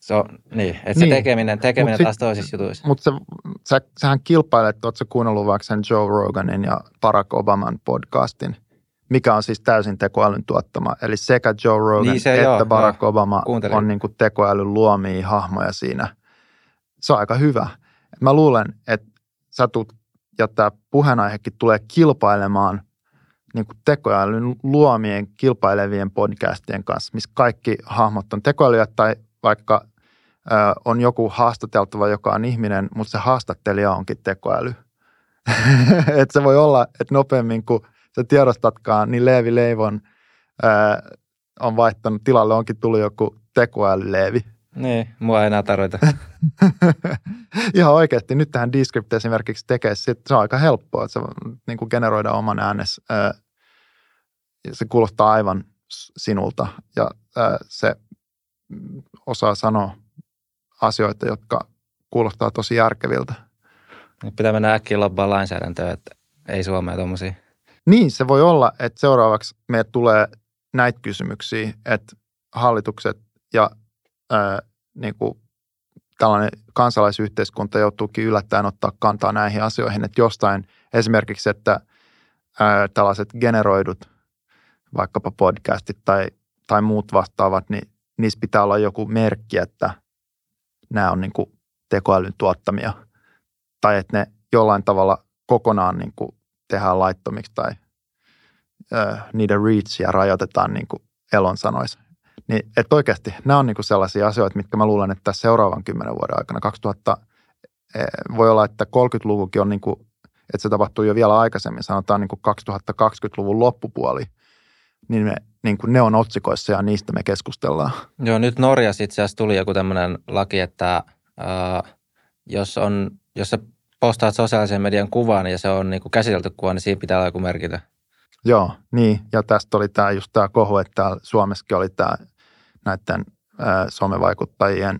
se on, niin, että niin. se tekeminen, tekeminen sit, taas toisissa jutuissa. Mutta se, sä, sähän kilpailet, ootko kuunnellut vaikka sen Joe Roganin ja Barack Obaman podcastin, mikä on siis täysin tekoälyn tuottama. Eli sekä Joe Rogan niin se, että joo, Barack joo, Obama kuuntelin. on niin kuin tekoälyn luomia hahmoja siinä. Se on aika hyvä. Mä luulen, että sä tulet, ja tämä puheenaihekin tulee kilpailemaan niin kuin tekoälyn luomien kilpailevien podcastien kanssa, missä kaikki hahmot on tekoälyä tai vaikka on joku haastateltava, joka on ihminen, mutta se haastattelija onkin tekoäly. että se voi olla, että nopeammin kuin sä tiedostatkaan, niin Leevi Leivon ää, on vaihtanut, tilalle onkin tullut joku tekoälyleevi. Niin, mua ei enää tarvita. Ihan oikeasti. Nyt tähän Descript esimerkiksi tekee, sit se on aika helppoa, että se niin kuin generoida oman äänes. Ää, se kuulostaa aivan sinulta ja ää, se osaa sanoa asioita, jotka kuulostaa tosi järkeviltä. Nyt pitää mennä äkkiä lobbaa lainsäädäntöä, että ei Suomea tuommoisia. Niin, se voi olla, että seuraavaksi meille tulee näitä kysymyksiä, että hallitukset ja ää, niin kuin tällainen kansalaisyhteiskunta joutuukin yllättäen ottaa kantaa näihin asioihin, että jostain esimerkiksi, että ää, tällaiset generoidut vaikkapa podcastit tai, tai muut vastaavat, niin niissä pitää olla joku merkki, että nämä on niin kuin tekoälyn tuottamia tai että ne jollain tavalla kokonaan niin kuin tehdään laittomiksi tai ö, niiden reachia rajoitetaan niin kuin Elon sanoisi. Niin, että oikeasti nämä on niin kuin sellaisia asioita, mitkä mä luulen, että seuraavan kymmenen vuoden aikana 2000, e, voi olla, että 30-luvukin on niin kuin, että se tapahtuu jo vielä aikaisemmin, sanotaan niin kuin 2020-luvun loppupuoli, niin, me, niin kuin ne on otsikoissa ja niistä me keskustellaan. Joo, nyt Norjassa itse asiassa tuli joku tämmöinen laki, että äh, jos, on, jos sä postaat sosiaalisen median kuvan ja se on niin kuin käsitelty kuva, niin siinä pitää olla joku merkitä. Joo, niin. Ja tästä oli tämä just tämä kohu, että Suomessakin oli tämä näiden äh, somevaikuttajien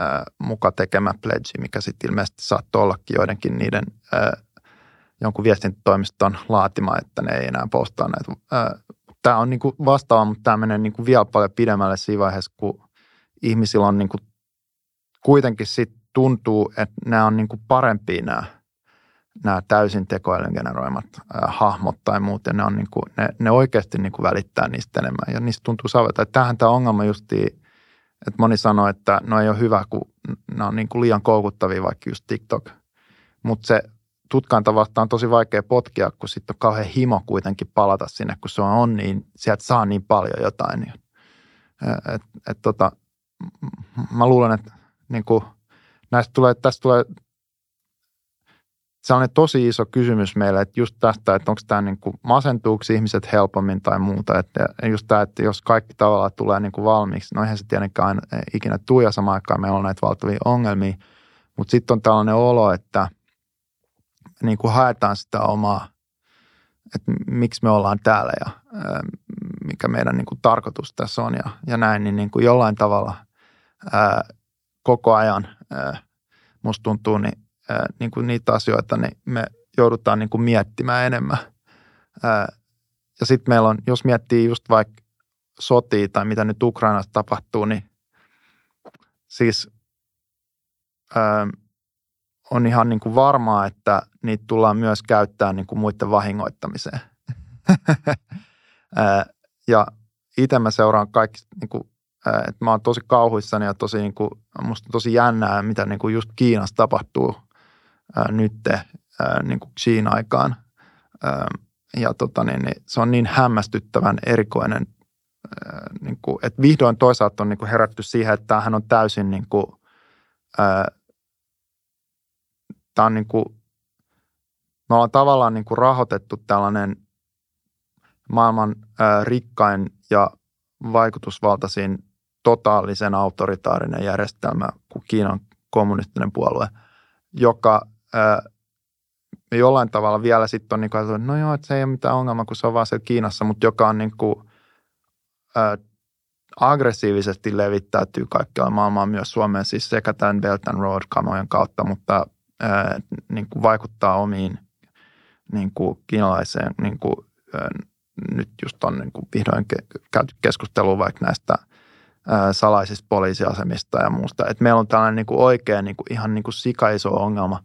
äh, muka tekemä pledge, mikä sitten ilmeisesti saattoi ollakin joidenkin niiden äh, jonkun viestintätoimiston laatima, että ne ei enää postaa näitä. Tämä on niinku vastaava, mutta tämä menee niinku vielä paljon pidemmälle siinä vaiheessa, kun ihmisillä on niinku kuitenkin sit tuntuu, että nämä on niinku parempia nämä, nämä täysin tekoälyn generoimat äh, hahmot tai muut, ja ne, on niinku, ne, ne oikeasti niinku välittää niistä enemmän, ja niistä tuntuu saavuta. Tähän tämä ongelma justiin, että moni sanoo, että no ei ole hyvä, kun ne on niinku liian koukuttavia, vaikka just TikTok. Mutta se tutkainta vastaan on tosi vaikea potkia, kun sitten on kauhean himo kuitenkin palata sinne, kun se on niin, sieltä saa niin paljon jotain. Niin, et, et tota, mä luulen, että niin kuin, näistä tulee, tästä tulee sellainen tosi iso kysymys meille, että just tästä, että onko tämä niin kuin masentuuko ihmiset helpommin tai muuta. Että just tämä, että jos kaikki tavallaan tulee niin kuin valmiiksi, no eihän se tietenkään aina, ikinä tule ja samaan aikaan meillä on näitä valtavia ongelmia, mutta sitten on tällainen olo, että – niin kuin haetaan sitä omaa, että miksi me ollaan täällä ja mikä meidän niin kuin tarkoitus tässä on ja, ja näin, niin, niin kuin jollain tavalla ää, koko ajan ää, musta tuntuu, niin, ää, niin kuin niitä asioita niin me joudutaan niin kuin miettimään enemmän. Ää, ja sitten meillä on, jos miettii just vaikka sotia tai mitä nyt Ukrainassa tapahtuu, niin siis ää, on ihan niin kuin varmaa, että niitä tullaan myös käyttämään niin kuin muiden vahingoittamiseen. ja itse mä seuraan kaikki, niin kuin, että mä oon tosi kauhuissani ja tosi, niin kuin, musta tosi jännää, mitä niin kuin just Kiinassa tapahtuu nyt niin kuin Kiina-aikaan. Ja tota, niin, niin, se on niin hämmästyttävän erikoinen, niin kuin, että vihdoin toisaalta on niin kuin herätty siihen, että tämähän on täysin niin kuin, tämä on niin kuin, me ollaan tavallaan niin kuin rahoitettu tällainen maailman ää, rikkain ja vaikutusvaltaisin totaalisen autoritaarinen järjestelmä kuin Kiinan kommunistinen puolue, joka ää, jollain tavalla vielä sitten on niin kuin, että no joo, että se ei ole mitään ongelmaa, kun se on vaan siellä Kiinassa, mutta joka on niin kuin, ää, aggressiivisesti levittäytyy kaikkialla maailmaan myös Suomeen, siis sekä tämän Belt and Road-kamojen kautta, mutta ää, niin kuin vaikuttaa omiin niin kuin kiinalaiseen, niin kuin, ää, nyt just on niin kuin vihdoin käyty keskustelua vaikka näistä ää, salaisista poliisiasemista ja muusta. Et meillä on tällainen niin kuin oikea niin kuin ihan niin kuin sikaiso ongelma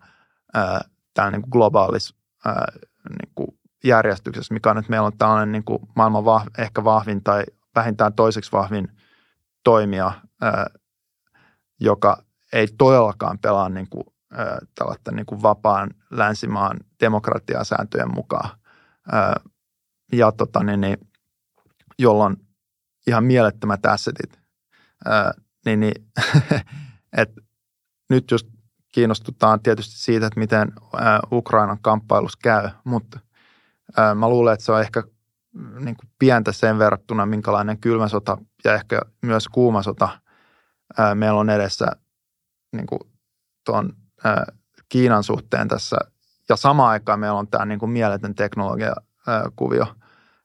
ää, täällä niin kuin globaalis ää, niin kuin järjestyksessä, mikä on, että meillä on tällainen niin kuin maailman vah, ehkä vahvin tai vähintään toiseksi vahvin toimija, ää, joka ei todellakaan pelaa niin kuin tällaista niin kuin vapaan länsimaan demokratiasääntöjen mukaan. Ja tota, niin, niin, jolloin ihan mielettömät assetit. Niin, niin, et nyt just kiinnostutaan tietysti siitä, että miten Ukrainan kamppailus käy, mutta mä luulen, että se on ehkä niin kuin pientä sen verrattuna, minkälainen kylmä sota ja ehkä myös kuuma sota meillä on edessä niin kuin tuon Kiinan suhteen tässä. Ja samaan aikaan meillä on tämä niin kuin mieletön teknologiakuvio,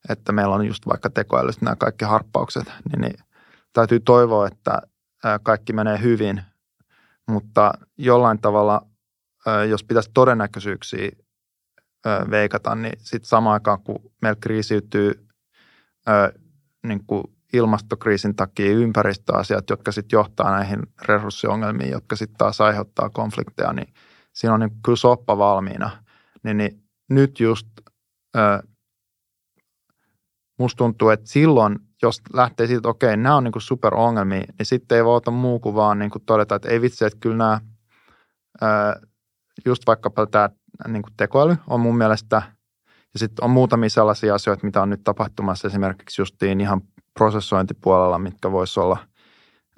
että meillä on just vaikka tekoälystä nämä kaikki harppaukset, niin, niin täytyy toivoa, että kaikki menee hyvin, mutta jollain tavalla, jos pitäisi todennäköisyyksiä veikata, niin sitten samaan aikaan, kun meillä kriisiytyy niin kuin ilmastokriisin takia ympäristöasiat, jotka sitten johtaa näihin resurssiongelmiin, jotka sitten taas aiheuttaa konflikteja, niin siinä on niin kyllä soppa valmiina. Niin, niin nyt just ö, musta tuntuu, että silloin, jos lähtee siitä, että okei, nämä on niin kuin superongelmia, niin sitten ei voi ottaa muu kuin vaan niin kuin todeta, että ei vitsi, että kyllä nämä, ö, just vaikkapa tämä niin kuin tekoäly on mun mielestä, ja sitten on muutamia sellaisia asioita, mitä on nyt tapahtumassa esimerkiksi justiin ihan prosessointipuolella, mitkä voisi olla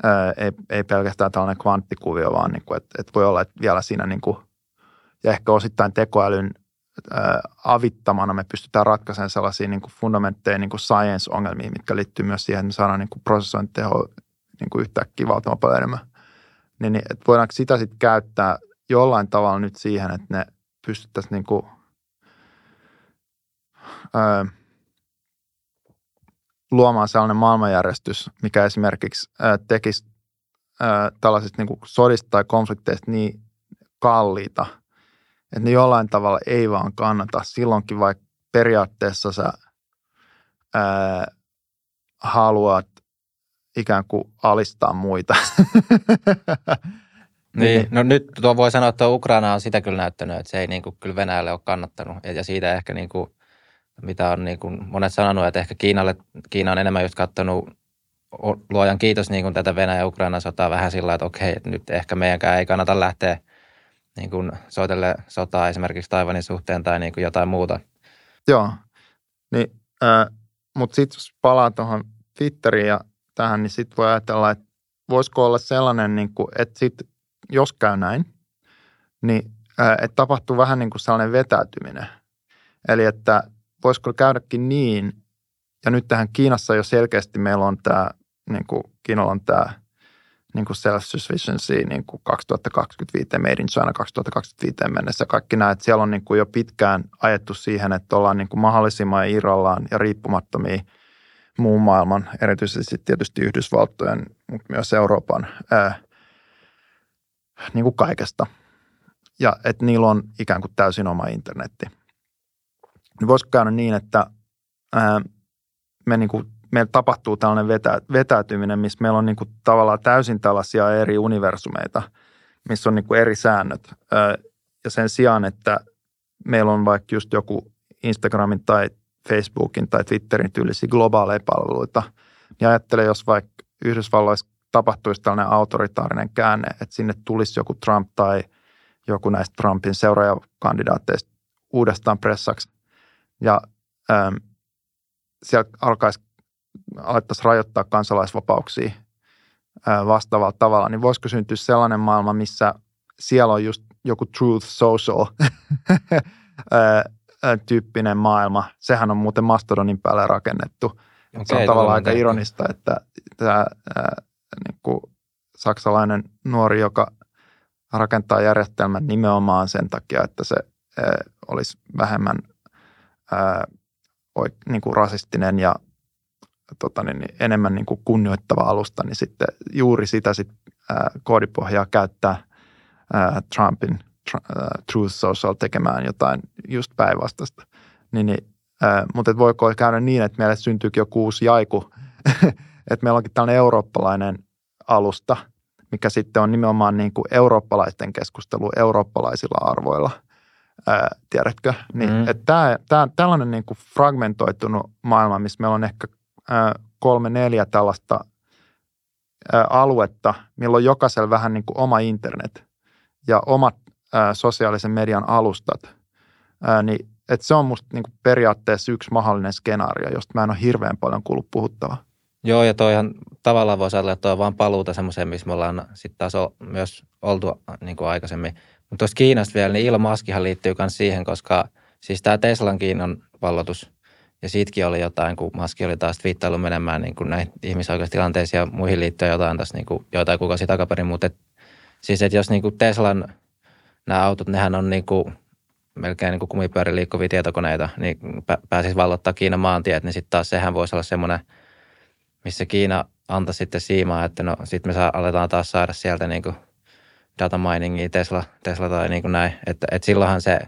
ää, ei, ei pelkästään tällainen kvanttikuvio, vaan niin kuin, että, että voi olla, että vielä siinä niin kuin, ja ehkä osittain tekoälyn ää, avittamana me pystytään ratkaisemaan sellaisia niin kuin fundamentteja, niin kuin science-ongelmia, mitkä liittyy myös siihen, että me saadaan niin kuin prosessointiteho niin kuin yhtäkkiä valtavan paljon enemmän. Niin, niin että voidaanko sitä sitten käyttää jollain tavalla nyt siihen, että ne pystyttäisiin niin kuin, ää, luomaan sellainen maailmanjärjestys, mikä esimerkiksi tekisi tällaisista niin sodista tai konflikteista niin kalliita, että ne jollain tavalla ei vaan kannata. Silloinkin vaikka periaatteessa sä ää, haluat ikään kuin alistaa muita. niin, no nyt tuo voi sanoa, että Ukraina on sitä kyllä näyttänyt, että se ei niin kuin kyllä Venäjälle ole kannattanut. Ja siitä ehkä niin kuin mitä on niin kuin monet sanonut, että ehkä Kiinalle, Kiina on enemmän just katsonut luojan kiitos niin kuin tätä Venäjä-Ukrainan sotaa vähän sillä että okei, että nyt ehkä meidänkään ei kannata lähteä niin kuin soitelle sotaa esimerkiksi Taivanin suhteen tai niin kuin jotain muuta. Joo, niin, äh, mutta sitten jos palaa tuohon Twitteriin ja tähän, niin sitten voi ajatella, että voisiko olla sellainen, niin kuin, että sit, jos käy näin, niin äh, että tapahtuu vähän niin kuin sellainen vetäytyminen. Eli että voisiko käydäkin niin, ja nyt tähän Kiinassa jo selkeästi meillä on tämä, niin kuin Kiinalla on tämä niin kuin self-sufficiency niin kuin 2025, made in China 2025 mennessä. Kaikki nämä, että siellä on niin kuin jo pitkään ajettu siihen, että ollaan niin kuin mahdollisimman irrallaan ja riippumattomia muun maailman, erityisesti tietysti Yhdysvaltojen, mutta myös Euroopan, ää, niin kuin kaikesta. Ja että niillä on ikään kuin täysin oma internetti niin voisiko käydä niin, että ää, me niin kuin, meillä tapahtuu tällainen vetä, vetäytyminen, missä meillä on niin kuin tavallaan täysin tällaisia eri universumeita, missä on niin kuin eri säännöt. Ää, ja sen sijaan, että meillä on vaikka just joku Instagramin tai Facebookin tai Twitterin tyylisiä globaaleja palveluita, niin ajattele, jos vaikka Yhdysvalloissa tapahtuisi tällainen autoritaarinen käänne, että sinne tulisi joku Trump tai joku näistä Trumpin seuraajakandidaatteista uudestaan pressaksi ja ähm, siellä alkaisi, alettaisiin rajoittaa kansalaisvapauksia äh, vastaavalla tavalla, niin voisiko syntyä sellainen maailma, missä siellä on just joku truth social äh, äh, tyyppinen maailma. Sehän on muuten Mastodonin päälle rakennettu. Okay, se on tavallaan aika ironista, että tämä äh, niin kuin saksalainen nuori, joka rakentaa järjestelmän nimenomaan sen takia, että se olisi vähemmän – ää, niin kuin rasistinen ja tota, niin, niin, enemmän niin kuin kunnioittava alusta, niin sitten juuri sitä sit, ää, koodipohjaa käyttää ää, Trumpin ää, Truth Social tekemään jotain just päinvastaista. Niin, niin, ää, mutta voiko käydä niin, että meille syntyykin joku uusi jaiku, että meillä onkin tällainen eurooppalainen alusta, mikä sitten on nimenomaan niin kuin eurooppalaisten keskustelu eurooppalaisilla arvoilla – ää, tiedätkö? Niin, mm. että tää, tää, tällainen niin kuin fragmentoitunut maailma, missä meillä on ehkä ää, kolme, neljä tällaista ää, aluetta, milloin jokaisella vähän niin kuin oma internet ja omat ää, sosiaalisen median alustat, ää, niin että se on musta niin kuin periaatteessa yksi mahdollinen skenaario, josta mä en ole hirveän paljon kuullut puhuttavaa. Joo, ja toihan tavallaan voisi ajatella, että toi on vaan paluuta semmoiseen, missä me ollaan sitten taas myös oltu niin kuin aikaisemmin. Mutta tuosta Kiinasta vielä, niin Elon Muskihan liittyy myös siihen, koska siis tämä Teslan Kiinan vallotus, ja siitäkin oli jotain, kun Maski oli taas twiittailu menemään niin kuin näihin ihmisoikeustilanteisiin ja muihin liittyen jotain tässä niin kuin, jotain kuukausi takaperin, mutta et, siis että jos niin kuin Teslan nämä autot, nehän on niin kuin melkein niin kuin kumipyörin liikkuvia tietokoneita, niin pääsisi vallottaa Kiinan maantiet, niin sitten taas sehän voisi olla semmoinen, missä Kiina antaa sitten siimaa, että no sitten me saa, aletaan taas saada sieltä niin kuin data miningia Tesla, Tesla tai niin kuin näin, että, että silloinhan se,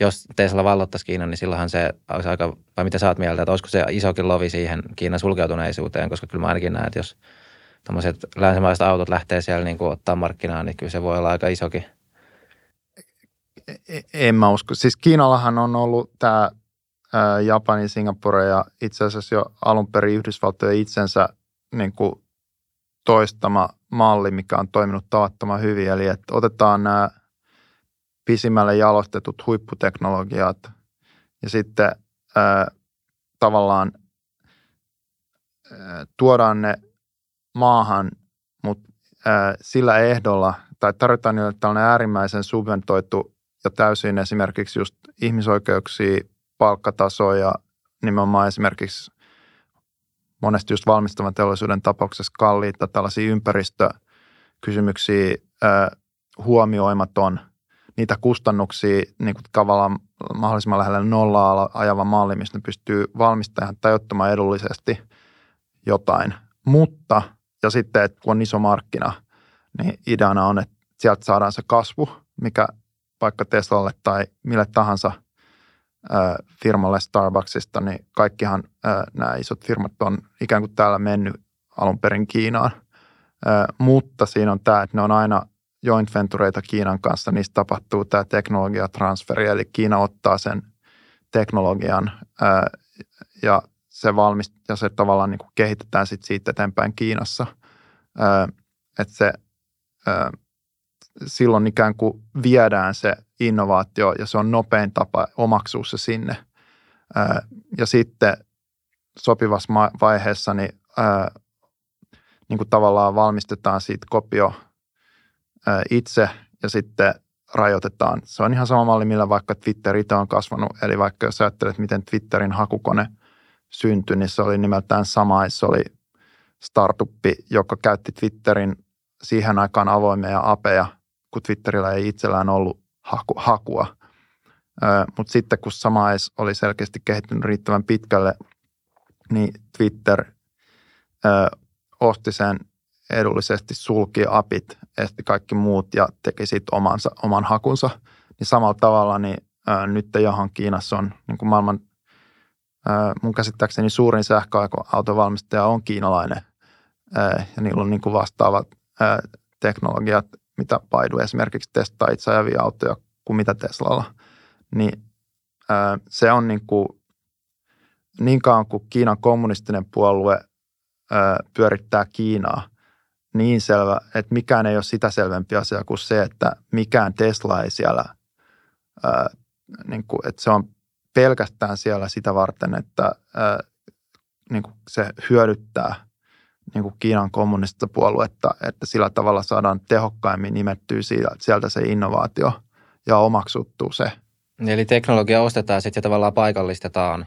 jos Tesla vallottaisi Kiinan, niin silloinhan se olisi aika, vai mitä sä oot mieltä, että olisiko se isokin lovi siihen Kiinan sulkeutuneisuuteen, koska kyllä mä ainakin näen, että jos tämmöiset länsimaiset autot lähtee siellä niin kuin ottaa markkinaan, niin kyllä se voi olla aika isokin E, en mä usko. Siis Kiinallahan on ollut tämä Japani, Singapore ja itse asiassa jo alun perin Yhdysvaltojen itsensä niin kuin toistama malli, mikä on toiminut tavattoman hyvin. Eli että otetaan nämä pisimmälle jalostetut huipputeknologiat ja sitten ää, tavallaan ää, tuodaan ne maahan, mutta ää, sillä ehdolla, tai tarvitaan niille tällainen äärimmäisen subventoitu ja täysin esimerkiksi just ihmisoikeuksia, palkkatasoa ja nimenomaan esimerkiksi monesti just valmistavan teollisuuden tapauksessa kalliita tällaisia ympäristökysymyksiä huomioimaton, niitä kustannuksia niin kuin tavallaan mahdollisimman lähellä nollaa ajava malli, missä ne pystyy valmistamaan tai ottamaan edullisesti jotain. Mutta, ja sitten, että kun on iso markkina, niin ideana on, että sieltä saadaan se kasvu, mikä vaikka Teslalle tai mille tahansa firmalle Starbucksista, niin kaikkihan nämä isot firmat on ikään kuin täällä mennyt alun perin Kiinaan. Mutta siinä on tämä, että ne on aina joint ventureita Kiinan kanssa, niistä tapahtuu tämä teknologiatransferi, eli Kiina ottaa sen teknologian ja se valmist, ja se tavallaan niin kuin kehitetään sit siitä eteenpäin Kiinassa. Että se silloin ikään kuin viedään se innovaatio ja se on nopein tapa omaksua se sinne. Ja sitten sopivassa vaiheessa niin, niin kuin tavallaan valmistetaan siitä kopio itse ja sitten rajoitetaan. Se on ihan sama malli, millä vaikka Twitter itse on kasvanut. Eli vaikka jos ajattelet, miten Twitterin hakukone syntyi, niin se oli nimeltään sama. Se oli startuppi, joka käytti Twitterin siihen aikaan avoimia apeja kun Twitterillä ei itsellään ollut haku, hakua. Mutta sitten kun sama oli selkeästi kehittynyt riittävän pitkälle, niin Twitter ö, osti sen edullisesti, sulki apit, esti kaikki muut ja teki sitten omansa, oman hakunsa. Niin samalla tavalla niin ö, nyt johon Kiinassa on niin kuin maailman, ö, mun käsittääkseni suurin sähköautovalmistaja on kiinalainen ja niillä on niin kuin vastaavat teknologiat mitä Baidu esimerkiksi testaa itse ajavia autoja kuin mitä Teslalla, niin ää, se on niin kuin, niin kauan kuin Kiinan kommunistinen puolue ää, pyörittää Kiinaa, niin selvä, että mikään ei ole sitä selvempi asia kuin se, että mikään Tesla ei siellä, ää, niin kuin, että se on pelkästään siellä sitä varten, että ää, niin kuin se hyödyttää niin kuin Kiinan kommunistista puoluetta, että sillä tavalla saadaan tehokkaimmin nimettyä sieltä se innovaatio ja omaksuttuu se. Eli teknologia ostetaan sitten ja tavallaan paikallistetaan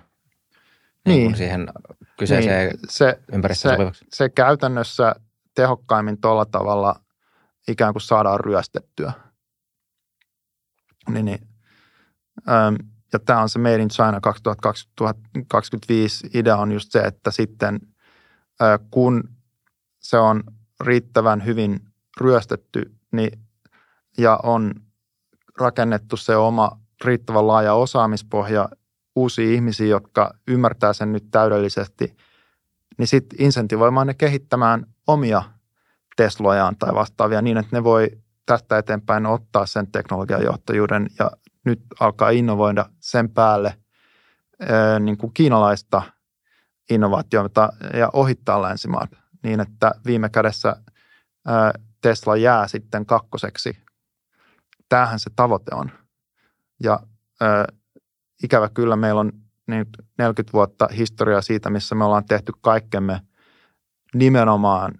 niin. Niin siihen kyseiseen niin. se, se, se käytännössä tehokkaimmin tuolla tavalla ikään kuin saadaan ryöstettyä. Niin, niin. Ähm, ja tämä on se Made in China 2025 idea on just se, että sitten – kun se on riittävän hyvin ryöstetty niin, ja on rakennettu se oma riittävän laaja osaamispohja, uusia ihmisiä, jotka ymmärtää sen nyt täydellisesti, niin sitten insentivoimaan ne kehittämään omia Teslojaan tai vastaavia niin, että ne voi tästä eteenpäin ottaa sen teknologian johtajuuden ja nyt alkaa innovoida sen päälle niin kuin kiinalaista – innovaatioita ja ohittaa länsimaat niin, että viime kädessä Tesla jää sitten kakkoseksi. Tämähän se tavoite on. Ja ikävä kyllä meillä on nyt 40 vuotta historiaa siitä, missä me ollaan tehty kaikkemme nimenomaan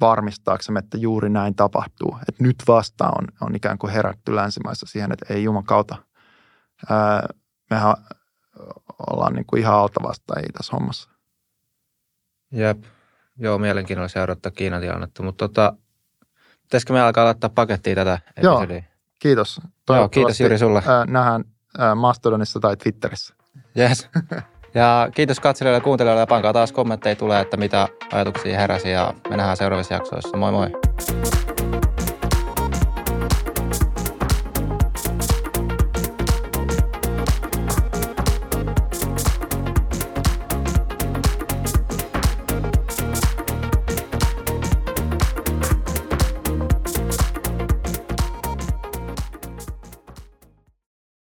varmistaaksemme, että juuri näin tapahtuu. Että nyt vasta on, on ikään kuin herätty länsimaissa siihen, että ei jumakauta. Ää, mehän ollaan niin kuin ihan altavastaajia tässä hommassa. Jep. Joo, mielenkiinnolla seurata Kiinan tilannetta, mutta tota, pitäisikö me alkaa laittaa pakettia tätä episodia? Joo, kiitos. Joo, kiitos Jyri sulle. Ää, nähdään ää, Mastodonissa tai Twitterissä. Yes. Ja kiitos katselijoille ja kuuntelijoille ja pankaa taas kommentteja tulee, että mitä ajatuksia heräsi ja me nähdään seuraavissa jaksoissa. Moi moi!